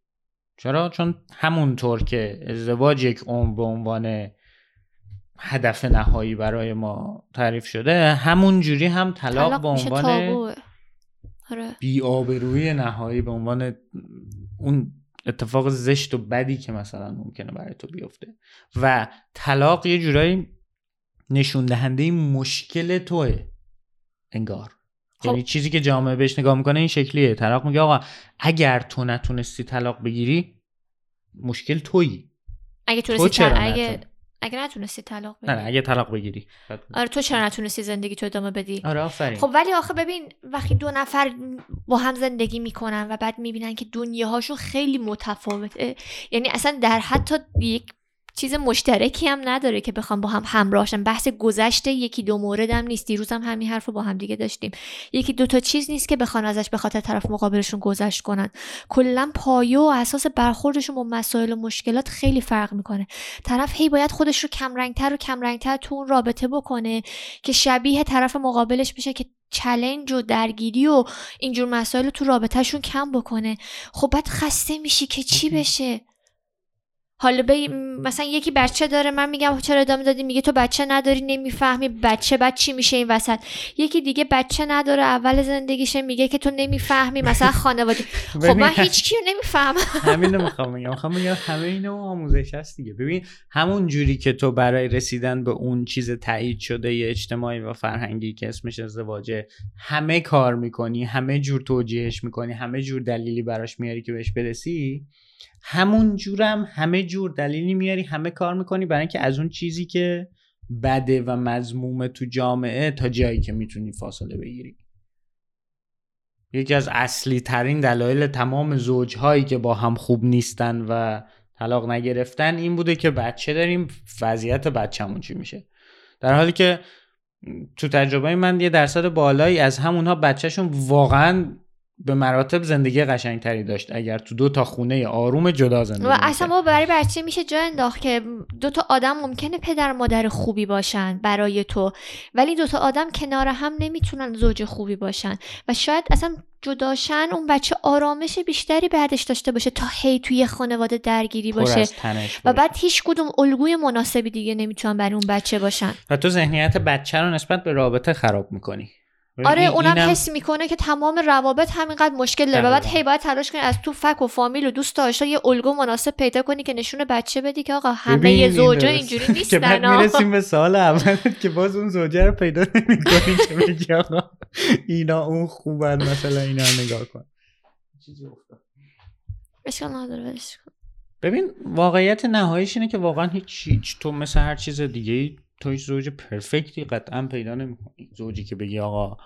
چرا؟ چون همونطور که ازدواج یک عمر به عنوان هدف نهایی برای ما تعریف شده همون جوری هم طلاق, به عنوان آره. بی‌آبرویی نهایی به عنوان اون اتفاق زشت و بدی که مثلا ممکنه برای تو بیفته. و طلاق یه جورایی نشون دهنده مشکل توه. انگار خب. یعنی چیزی که جامعه بهش نگاه می‌کنه این شکلیه طلاق میگه آقا اگر تو نتونستی طلاق بگیری مشکل تویی اگه تو چرا. اگه؟ اگه نتونستی طلاق نه نه بدی اگه طلاق بگیری آره تو چرا نتونستی زندگی تو ادامه بدی آره آفرین خب ولی آخه ببین وقتی دو نفر با هم زندگی می‌کنن و بعد می‌بینن که دنیاهاشون خیلی متفاوته یعنی اصلا در حتی یک چیز مشترکی هم نداره که بخوام با هم همراهشن بحث گذشته یکی دو مورد هم نیست. دیروز هم همین حرف رو با هم دیگه داشتیم. یکی دو تا چیز نیست که بخوان ازش به خاطر طرف مقابلشون گذشت کنن. کلا پایه و اساس برخوردشون با مسائل و مشکلات خیلی فرق می‌کنه. طرف هی باید خودش رو کمرنگتر و کمرنگتر تو اون رابطه بکنه که شبیه طرف مقابلش بشه که چلنج و درگیری و اینجور مسائل رو تو رابطهشون کم بکنه. خب بعد خسته میشی که چی بشه؟ حالا به مثلا یکی بچه داره من میگم چرا ادامه دادی؟ میگه تو بچه نداری نمی‌فهمی بچه بعد چی میشه این وسط. یکی دیگه بچه نداره اول زندگیشه میگه که تو نمی‌فهمی مثلا خانواده. خب من هیچ کیو نمی‌فهمم همین می‌خوام بگم. می‌خوام بگم همه اینا آموزش هست دیگه. ببین همون جوری که تو برای رسیدن به اون چیز تایید شده اجتماعی و فرهنگی که اسمش ازدواجه همه کار می‌کنی همه جور توجیهش می‌کنی همه جور دلیلی براش میاری که بهش برسی همون جورم همه جور دلیلی میاری همه کار می‌کنی برای اینکه از اون چیزی که بده و مزمومه تو جامعه تا جایی که می‌تونی فاصله بگیری. یکی از اصلی ترین دلایل تمام زوجهایی که با هم خوب نیستن و طلاق نگرفتن این بوده که بچه داریم وضعیت بچه‌مون چی میشه؟ در حالی که تو تجربه من یه درصد بالایی از همونها بچهشون واقعا به مراتب زندگی قشنگتری داشت اگر تو دو تا خونه آروم جدا زندگی و اصلا ما برای بچه میشه جا انداخت که دو تا آدم ممکنه پدر مادر خوبی باشن برای تو ولی دو تا آدم کنار هم نمی‌تونن زوج خوبی باشن. و شاید اصلا جداشن اون بچه آرامش بیشتری بعدش داشته باشه تا هی توی خانواده درگیری باشه. و بعد هیچ کدوم الگوی مناسبی دیگه نمی‌تونن برای اون بچه باشن. و تو ذهنیت بچه رو نسبت به رابطه خراب می‌کنی. آره اونم اینم... حس می‌کنه که تمام روابط همینقدر مشکل داره و بعد هی باید تلاش کنی از تو فک و فامیل و دوست داشته یه الگو مناسب پیدا کنی که نشون بچه بدی که آقا همه زوجا اینجوری نیستن که بعد می‌رسیم به سال اول که باز اون زوجه رو پیدا نمی‌کنی که بگی آقا اینا اون خوبن مثلا اینا نگاه کن. چیزی افتاد. اشکال نداره ببین واقعیت نهاییش اینه که واقعا هیچ هیچ تو مثل هر چیز دیگه تو هیچ زوج پرفکتی قطعا پیدا نمی‌کنی زوجی که بگی آقا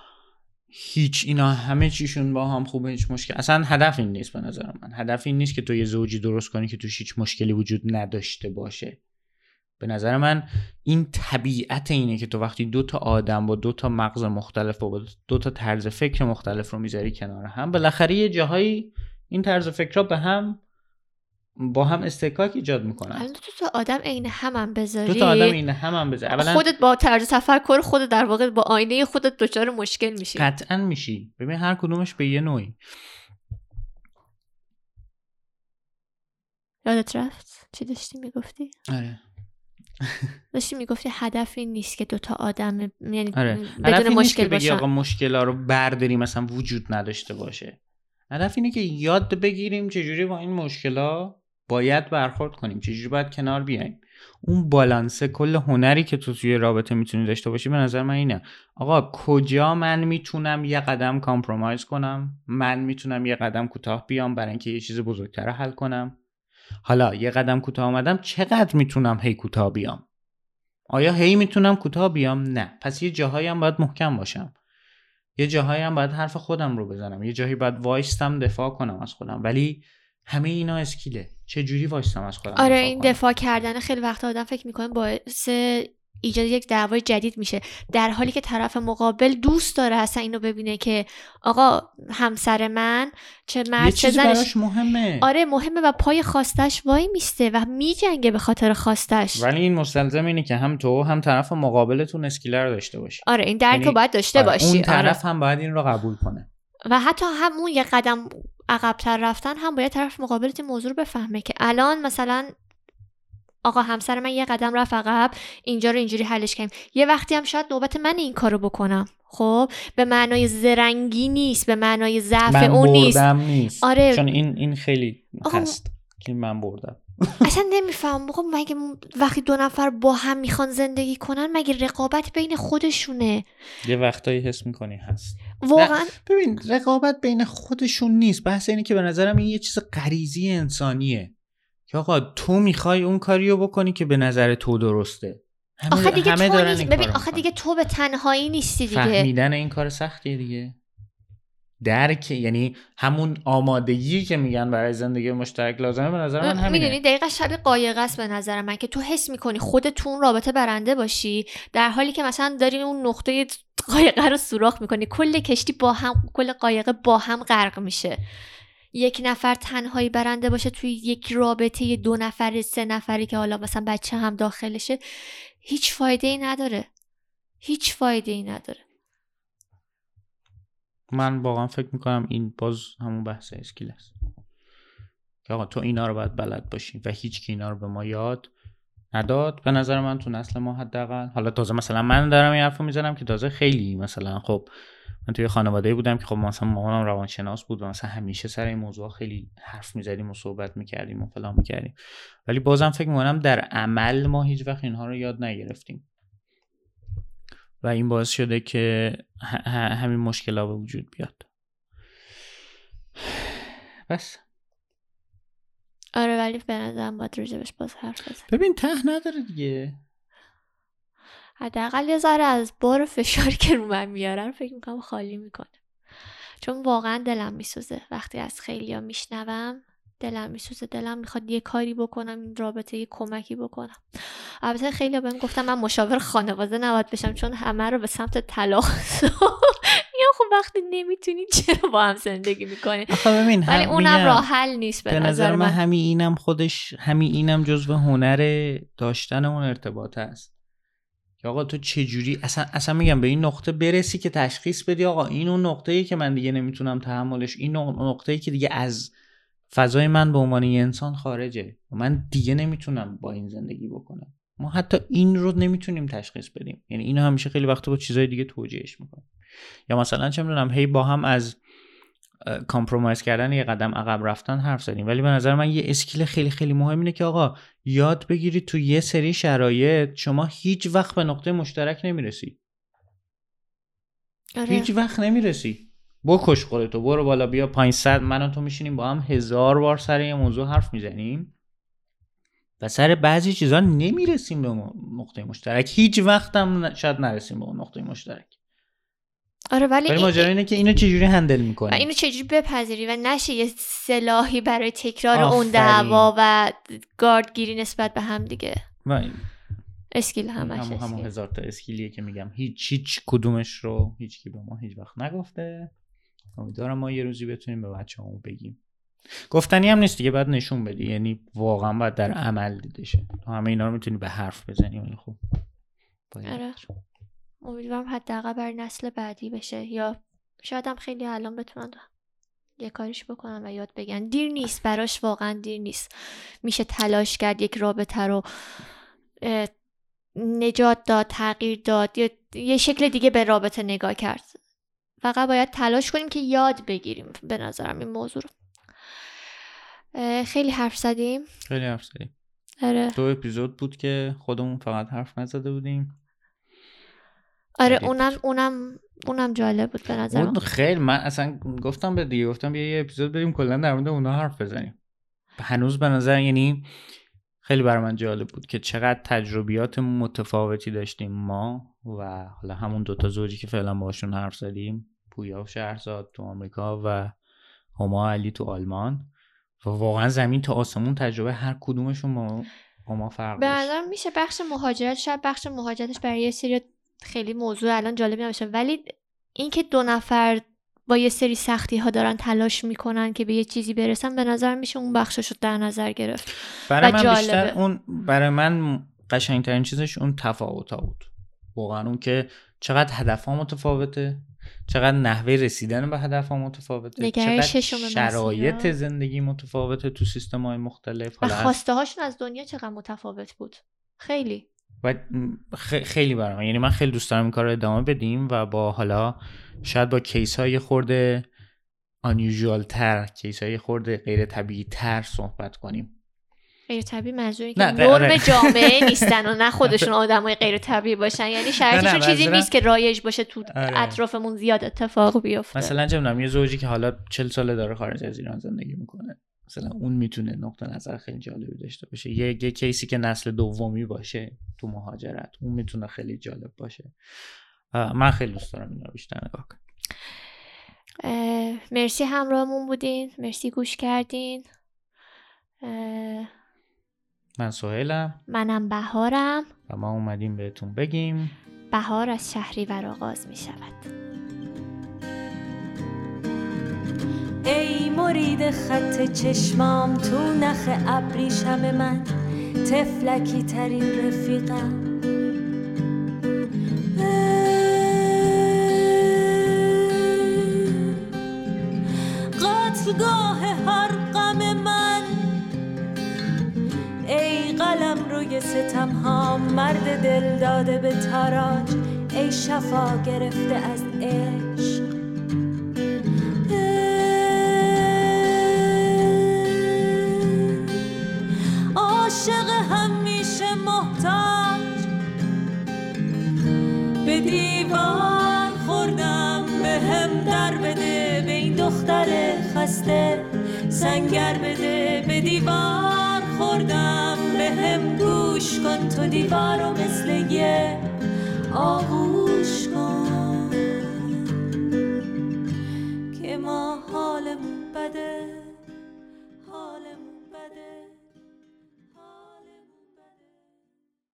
هیچ اینا همه چیشون با هم خوبه هیچ مشکل. اصلا هدف این نیست به نظر من. هدف این نیست که تو یه زوجی درست کنی که توش هیچ مشکلی وجود نداشته باشه. به نظر من این طبیعت اینه که تو وقتی دو تا آدم با دو تا مغز مختلف و با دو تا طرز فکر مختلف رو می‌ذاری کنار هم بالاخره یه جاهایی این طرز فکرها به هم با هم استکاک ایجاد می‌کنن. حالا دو تا آدم عین هم هم بذاری. دو تا آدم عین هم هم بذاری. اولا خودت با طرز تفکر خودت در واقع با آینه خودت دچار مشکل میشی. قطعا میشی. ببین هر کدومش به یه نوعی. یادت رفت چی داشتی می‌گفتی؟ آره. داشتی می‌گفتی هدف این نیست که دوتا آدم یعنی آره. بدون مشکل باشن. آقا مشکل ها رو برداریم مثلا وجود نداشته باشه. هدف اینه که یاد بگیریم چجوری با این مشکل ها باید برخورد کنیم. چجوری باید کنار بیایم؟ اون بالانسه کل هنری که تو توی رابطه می‌تونی داشته باشی به نظر من اینه. آقا کجا من می‌تونم یه قدم کامپرومایز کنم؟ من می‌تونم یه قدم کوتاه بیام برای اینکه یه چیز بزرگتر حل کنم؟ حالا یه قدم کوتاه آمدم چقدر می‌تونم هی کوتاه بیام؟ آیا هی می‌تونم کوتاه بیام؟ نه. پس یه جاهایی هم باید محکم باشم. یه جاهایی هم باید حرف خودم رو بزنم. یه جایی باید وایستم دفاع کنم از خودم. ولی همه اینا اسکیله. چه جوری وایستم از خودم آره این دفاع کردن خیلی وقت آدم فکر می‌کنه باعث ایجاد یک دعوای جدید میشه. در حالی که طرف مقابل دوست داره اصلا اینو ببینه که آقا همسر من چه مرد چه زنش. مهمه. آره مهمه و پای خواستش وای میسته و میجنگه به خاطر خواستش. ولی این مستلزم اینه که هم تو هم طرف مقابلتون اسکیلر داشته باشی. آره این درک یعنی باید داشته آره باشی. اون طرف آره. هم باید این رو قبول کنه. و حتی همون یه قدم عقبتر رفتن هم باید طرف مقابلت موضوع رو بفهمه که الان مثلا آقا همسر من یه قدم رفت عقب اینجا رو اینجوری حلش کنیم یه وقتی هم شاید نوبت من این کارو بکنم. خب به معنای زرنگی نیست به معنای ضعف اون نیست. نیست. آره. چون این این خیلی هست که من بردم. اصلا نمیفهم. خب مگه وقتی دو نفر با هم می‌خوان زندگی کنن مگه رقابت بین خودشونه؟ یه وقتایی حس می‌کنی هست. واقعا. ببین رقابت بین خودشون نیست. بحث اینه که به نظرم این یه چیز غریزی انسانیه. که آقا تو می‌خوای اون کاریو بکنی که به نظر تو درسته. همه آخه دیگه همه تو نیست. ببین آخه دیگه تو به تنهایی نیستی دیگه. فهمیدن این کار سختیه دیگه. درک یعنی همون آمادگی که میگن برای زندگی مشترک لازمه به نظر من همینه. می‌دونی دقیقا شبیه قایق است به نظر من که تو حس می‌کنی خودت تو اون رابطه برنده باشی در حالی که مثلا داری اون نقطه قایقه رو سوراخ می‌کنی. کل کشتی با هم کل قایقه با هم غرق میشه. یک نفر تنهایی برنده باشه توی یک رابطه دو نفر سه نفری که حالا مثلا بچه هم داخلشه هیچ فایده ای نداره. هیچ فایده ای نداره. من واقعا فکر می‌کنم این باز همون بحث اسکیل است. که آقا تو اینا رو باید بلد باشی و هیچ کی اینا رو به ما یاد نداد. به نظر من تو نسل ما حداقل. حالا تازه مثلا من دارم این حرفو می‌زنم که تازه خیلی مثلا خب من توی خانواده بودم که خب مثلا مامانم روانشناس بود و مثلا همیشه سر این موضوع خیلی حرف می‌زدیم و صحبت می‌کردیم و فلان می‌کردیم. ولی بازم فکر می‌کنم در عمل ما هیچ وقت اینها رو یاد نگرفتیم. و این باعث شده که همین مشکل ها به وجود بیاد. بس. آره ولی به نظرم باید راجبش باز حرف بزن ببین ته نداره دیگه. حداقل یه ذره از بار فشاری که رو من میارن فکر می‌کنم خالی می‌کنه. چون واقعا دلم میسوزه. وقتی از خیلیا میشنوم دلم میسوزه. دلم می‌خواد یه کاری بکنم این رابطه یه کمکی بکنم. البته خیلی بهم گفتم من مشاور خانواده نباید بشم چون همه رو به سمت طلاق خب وقتی نمی‌تونی چرا با هم زندگی می‌کنی؟ آخه ببین ولی اونم راه حل نیست به, به نظر من همین اینم خودش همین اینم جزو هنر داشتن اون ارتباط است. که آقا تو چجوری اصلا اصلا میگم به این نقطه برسی که تشخیص بدی آقا این اون نقطه ای که من دیگه نمی‌تونم تحملش این اون نقطه ای که دیگه از فضای من به عنوان یه انسان خارجه. و من دیگه نمی‌تونم با این زندگی بکنم. ما حتی این رو نمی‌تونیم تشخیص بدیم. یعنی اینو همیشه خیلی وقت با چیزای دیگه توجیهش می‌کنیم. یا مثلا چه می‌دونم هی با هم از compromise کردن یه قدم عقب رفتن حرف زدیم. ولی به نظر من یه skill خیلی خیلی مهم اینه که آقا یاد بگیرید تو یه سری شرایط شما هیچ وقت به نقطه مشترک نمی‌رسی. آره. هیچ وقت نمی‌رسی. بکش خودتو برو بالا بیا 500 من و تو میشینیم با هم هزار بار سر یه موضوع حرف می‌زنیم و سر بعضی چیزا نمی‌رسیم به نقطه مشترک. هیچ وقت هم شاید نرسیم به اون نقطه مشترک. آره ولی ولی این- ماجرا اینه که اینو چجوری handle و می‌کنی اینو چجوری بپذیری؟ و نشه یه سلاحی برای تکرار اون آفرین. دعوا و گاردگیری نسبت به هم دیگه. و skill همش همون همون skill. هزار تا skill یه که میگم. هیچ هیچ کدومش رو هیچ کی به ما هیچ وقت نگفته. امیدوارم ما یه روزی بتونیم به بچه بگیم. گفتنی هم نیست دیگه باید نشون بدی. یعنی واقعا باید در عمل دیده شه. همه اینا رو می‌تونی به حرف بزنی ولی خب. باید. آره. امیدوارم حداقل برای نسل بعدی بشه یا شاید هم خیلی الان بتونن یه کاریش بکنن و یاد بگن دیر نیست براش واقعا دیر نیست. میشه تلاش کرد یک رابطه رو نجات داد تغییر داد یا یه شکل دیگه به رابطه نگاه کرد. فقط باید تلاش کنیم که یاد بگیریم به نظرم این موضوع رو. خیلی حرف زدیم. خیلی حرف زدیم. آره. دو اپیزود بود که خودمون فقط حرف نزده بودیم. آره اونم اونم اونم جالب بود به نظرم. اون خیلی من اصلا گفتم به دیگه گفتم بیا یه اپیزود بریم کلا در مورد اونا حرف بزنیم. هنوز به نظر یعنی خیلی برای من جالب بود که چقدر تجربیات متفاوتی داشتیم ما و حالا همون دوتا زوجی که فعلا باشون حرف زدیم پویا و شهرزاد تو آمریکا و هما علی تو آلمان. و واقعا زمین تا آسمون تجربه هر کدومشون ما فرق به داشت. میشه بخش مهاجرت شاید بخش مهاجرتش برای یه سری خیلی موضوع الان جالبی نباشه. ولی اینکه دو نفر با یه سری سختی ها دارن تلاش می‌کنن که به یه چیزی برسن به نظر میشه اون بخشش رو در نظر گرفت برای من جالبه. بیشتر اون برای من قشنگترین چیزش اون تفاوت بود. واقعا اون که چقدر هدف ها متفاوته چقدر نحوه رسیدن به هدف ها متفاوته چقدر شرایط. زندگی متفاوته تو سیستم های مختلف. و خواسته هاشون از دنیا چقدر متفاوت بود. خیلی. و خیلی برای من یعنی من خیلی دوست دارم این کار رو ادامه بدیم و با حالا شاید با کیس های خورده unusual تر کیس های خورده غیر طبیعی تر صحبت کنیم. غیر طبیعی منظوری که نه، نرم آره. جامعه نیستن و نه خودشون آدمای غیر طبیعی باشن. یعنی شرایطشون چیزی نیست که رایج باشه تو آره. اطرافمون زیاد اتفاق بیفته. مثلا چه یه زوجی که حالا 40 ساله داره خارج از ایران زندگی می‌کنه. مثلا اون می‌تونه نقطه نظر خیلی جالبی داشته باشه. یه, یه کیسی که نسل دومی باشه تو مهاجرت اون می‌تونه خیلی جالب باشه. من خیلی دوست دارم اینا رو بیشتر نگاه کنم. مرسی همراهمون بودین. مرسی گوش کردین. من سهیلم. منم بهارم. و ما اومدیم بهتون بگیم. بهار از شهریور آغاز می شود ای مرید خط چشمام تو نخ ابریشم من تفلکی ترین رفیقم. قتلگاه هر غم من. ای قلم روی ستم ها مرد دل داده به تاراج. ای شفا گرفته از عشق. من خوردم به هم در بده به این دختر خسته. سنگر بده به دیوار خوردم. به هم گوش کن تو دیوار و مثل یه آغوش کن. که ما حالمون بده حالمون بده.